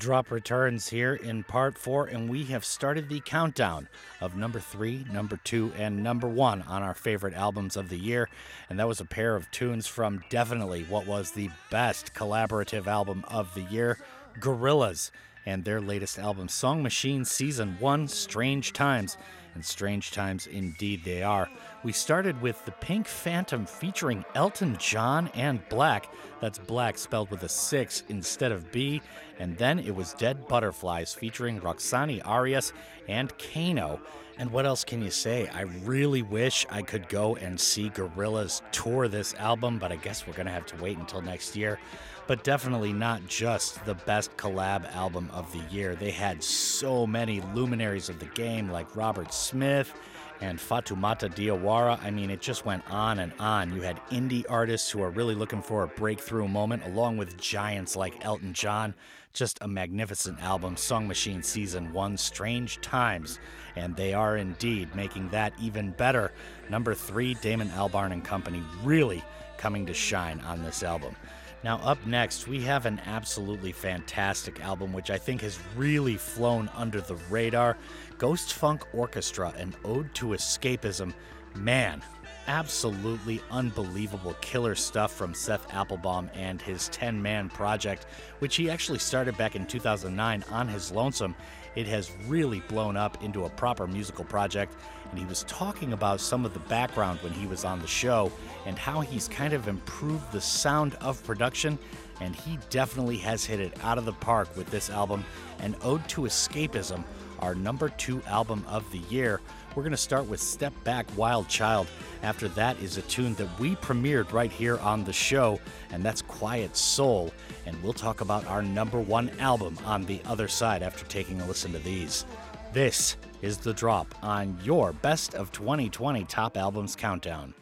drop returns here in part four, and we have started the countdown of number three, number two, and number one on our favorite albums of the year. And that was a pair of tunes from definitely what was the best collaborative album of the year Gorillaz and their latest album, Song Machine Season 1 Strange Timez. And strange times indeed they are. We started with The Pink Phantom featuring Elton John and 6lack. That's Black spelled with a six instead of B. And then it was Dead Butterflies featuring Roxani Arias and Kano. And what else can you say? I really wish I could go and see Gorillaz tour this album, but I guess we're going to have to wait until next year. But definitely not just the best collab album of the year. They had so many luminaries of the game like Robert Smith and Fatoumata Diawara. I mean, it just went on and on. You had indie artists who are really looking for a breakthrough moment, along with giants like Elton John. Just a magnificent album, Song Machine Season 1, Strange Timez. And they are indeed making that even better. Number three, Damon Albarn and Company really coming to shine on this album. Now, up next, we have an absolutely fantastic album, which I think has really flown under the radar. Ghost Funk Orchestra, an ode to escapism. Man, absolutely unbelievable killer stuff from Seth Applebaum and his 10 man project, which he actually started back in 2009 on his lonesome. It has really blown up into a proper musical project, and he was talking about some of the background when he was on the show and how he's kind of improved the sound of production. And he definitely has hit it out of the park with this album, an ode to escapism, our number two album of the year. We're going to start with Step Back Wild Child. After that is a tune that we premiered right here on the show, and that's Quiet Soul. And we'll talk about our number one album on the other side after taking a listen to these. This is The Drop on your Best of 2020 Top Albums Countdown.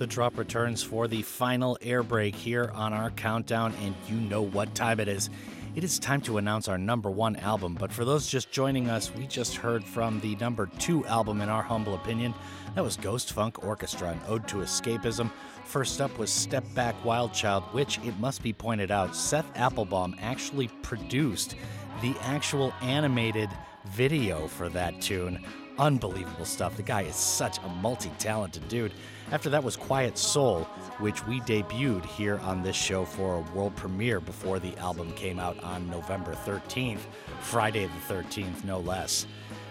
The drop returns for the final air break here on our countdown, and you know what time it is. It is time to announce our number one album, but for those just joining us, we just heard from the number two album, in our humble opinion. That was Ghost Funk Orchestra, an ode to escapism. First up was Step Back Wild Child, which, it must be pointed out, Seth Applebaum actually produced the actual animated video for that tune. Unbelievable stuff. The guy is such a multi talented dude. After that was Quiet Soul, which we debuted here on this show for a world premiere before the album came out on November 13th, Friday the 13th, no less.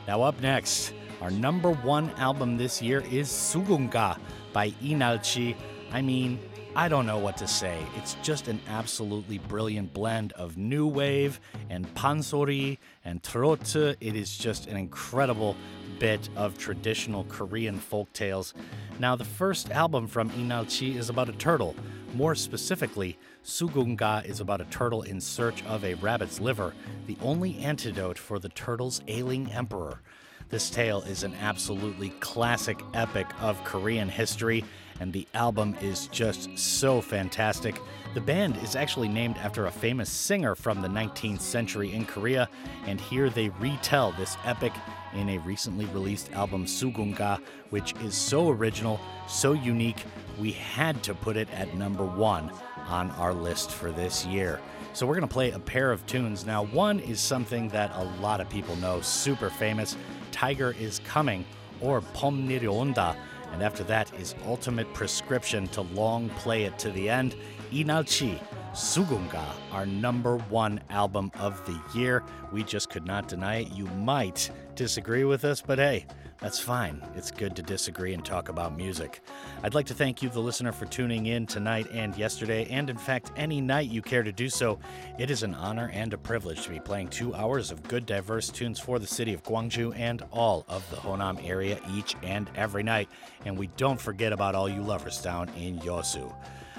Now, up next, our number one album this year is Sugungga by LEENALCHI. I mean, I don't know what to say. It's just an absolutely brilliant blend of new wave and pansori and trote. It is just an incredible bit of traditional Korean folk tales now, the first album from LEENALCHI is about a turtle. More specifically, Sugungga is about a turtle in search of a rabbit's liver, the only antidote for the turtle's ailing emperor. This tale is an absolutely classic epic of Korean history and the album is just so fantastic. The band is actually named after a famous singer from the 19th century in Korea, and here they retell this epic in a recently released album, Sugungga, which is so original, so unique, we had to put it at number one on our list for this year. So we're going to play a pair of tunes. Now, one is something that a lot of people know, super famous Tiger is Coming or Pom Nirionda and after that is Ultimate Prescription to long play it to the end. LEENALCHI Sugungga, our number one album of the year. We just could not deny it. You might disagree with us, but hey, that's fine. It's good to disagree and talk about music. I'd like to thank you, the listener, for tuning in tonight and yesterday, and in fact, any night you care to do so. It is an honor and a privilege to be playing two hours of good, diverse tunes for the city of Gwangju and all of the Honam area each and every night. And we don't forget about all you lovers down in Yeosu.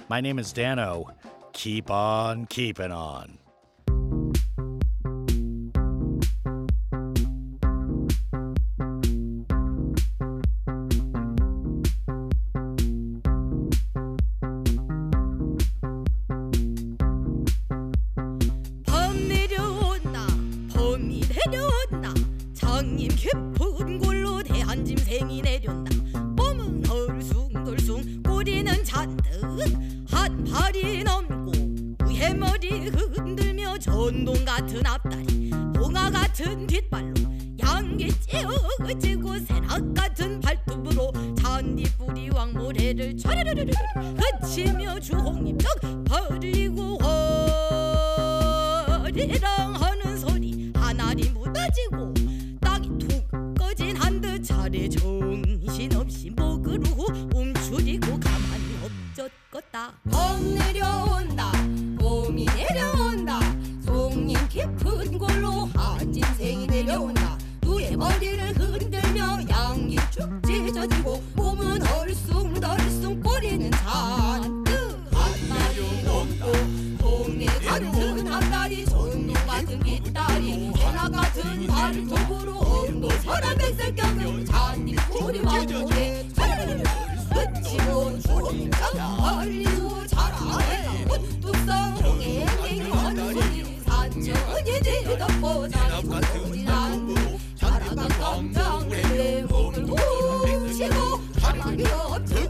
My name is Dano. Keep on keeping on.
나는 도구로 온른도 서란 백색 경경 잔디 우리 마음에 자리를 붙이고 조리리도 자라해 뚝성에 행한 소리 산천이 뒤덮고 자고 우리 난 자라난 감정에 몸을 뭉치고 바람이 없지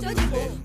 Deixou de boa.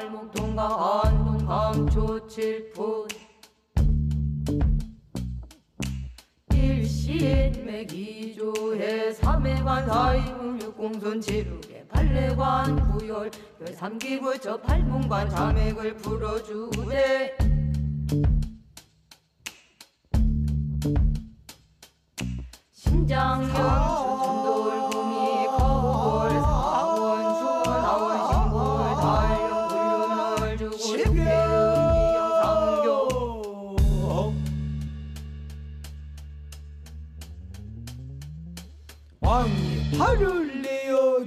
월목 동과 언동험 조칠분 일시인맥 조해 삼해관 사이문 육공손 지루개 팔례관 구열 열삼기구처 그 팔문관 자맥을 풀어주네 신장영 주준돌 아.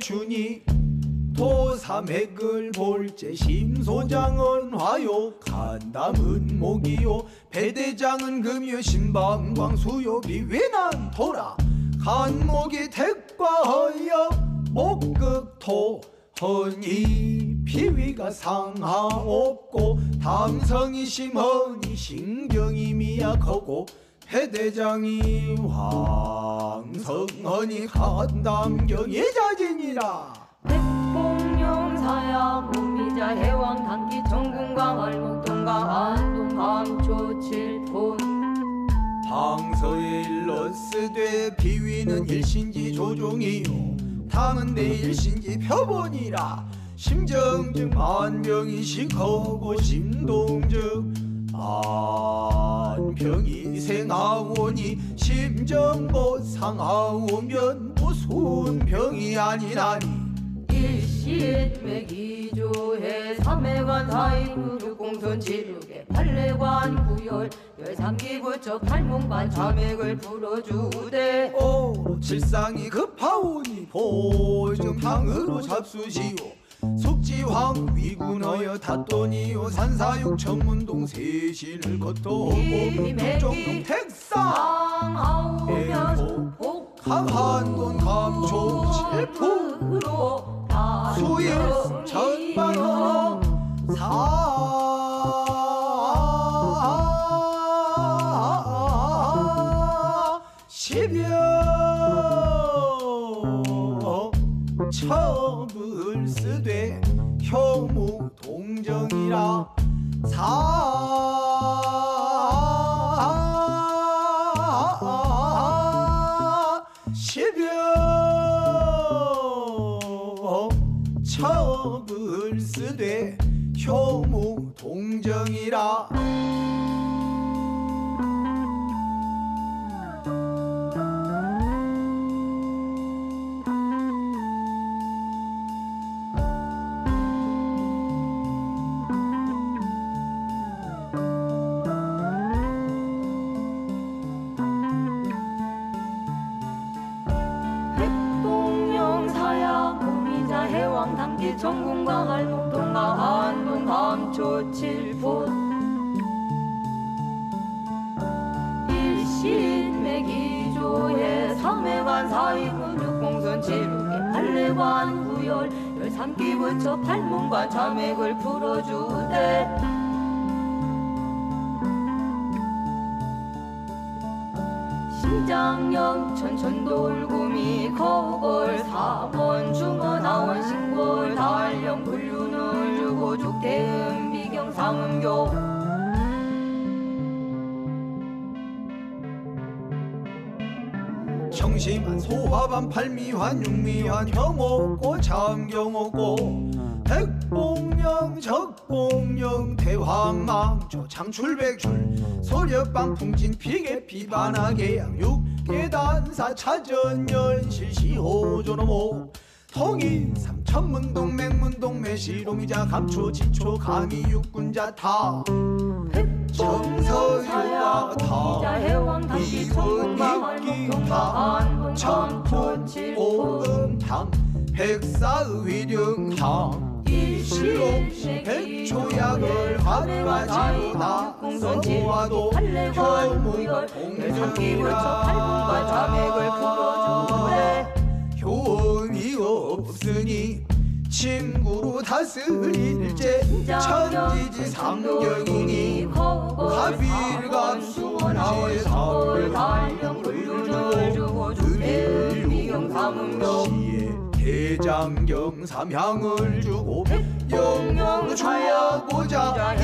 주니 토사맥을 볼제 심소장은 화요 간담은 목이요 배대장은 금요 신방광 수요비 위난 토라 간목이 택과하여 목극토 허니 피위가 상하없고 담성이 심허니 신경이 미약하고 해대장이 황성헌이 간담경의
자진이라 백봉룡 사약 우미자 해왕 단기 정군강 월목동강 안동 강초 칠폰 황서일로스되
비위는 일신지 조종이요 탐은 내 일신지 표본이라 심정증 만병이식 하고 심동증 안평이 생하오니 심정보상하오면 무슨 병이
아니라니 일시에 기조해 삼해관 하인 육공손 지루개 팔레관 구열 열삼기부처 팔목반 좌맥을 풀어주되 오로 칠상이 급하오니 보증탕으로 잡수시오
속지황 위군하여 닷도니요 산사육 천문동 세신을
걷도 오종동 택상 애고 강한돈 감초 칠품으로 수일 천만원 사
십여 천돼 혐오 동정이라 사
부쳐 팔문과 자맥을 풀어주되 신장염 천천돌구미 거골 사본 주머 나온 신골 달령 불륜을 주고 죽대음 비경 삼음교
심한 소화반 팔미환 육미환 형옥고 참경옥고 백봉령 적봉령 대황망초 창출백출 소력방 풍진 피계 비반하게 양육계단사 차전연실 시호조노모 통일 삼천문동 맹문동 매시로미자 감초 지초 감이 육군자 타 정서유와 당 미군 입기 당 천포지 오음당 백사의령당 이시옥 백초약을 한가지로다 성화도 혈문 공정이라 자맥을 풀어주네 효원이 없으니 친구로 다스릴제 천지지 삼결궁이 가비일간 수원하의 사월 달명불주고 주비경 삼음경 대장경 삼향을 주고 영영 초야보자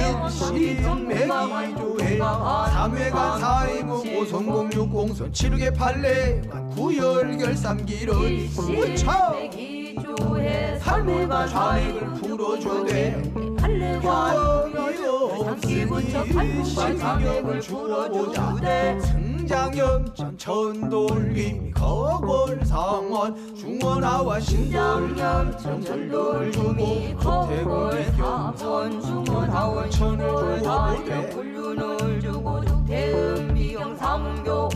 일시매기조회 삼회간 사이무고 성공육공선 칠개 팔레 구열결삼기를 무참
기조해 삶과 좌익을 풀어줘대 할례와 삼기부처 팔과 좌을 풀어줘대
승장염전 천돌림 거골상원 중원하와 신장염전 천돌주미 거골
상원 중원하와 천을 주고 불륜을 주고 대음 비경 삼교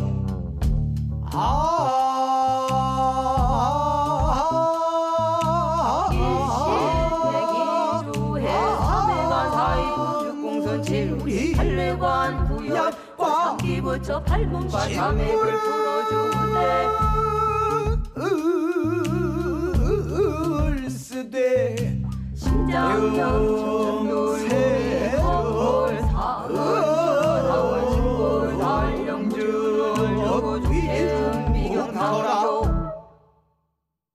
아, 아, 아. 묻혀 발몸과 담액을 풀어주네 을쓰대 심장염 충전 노래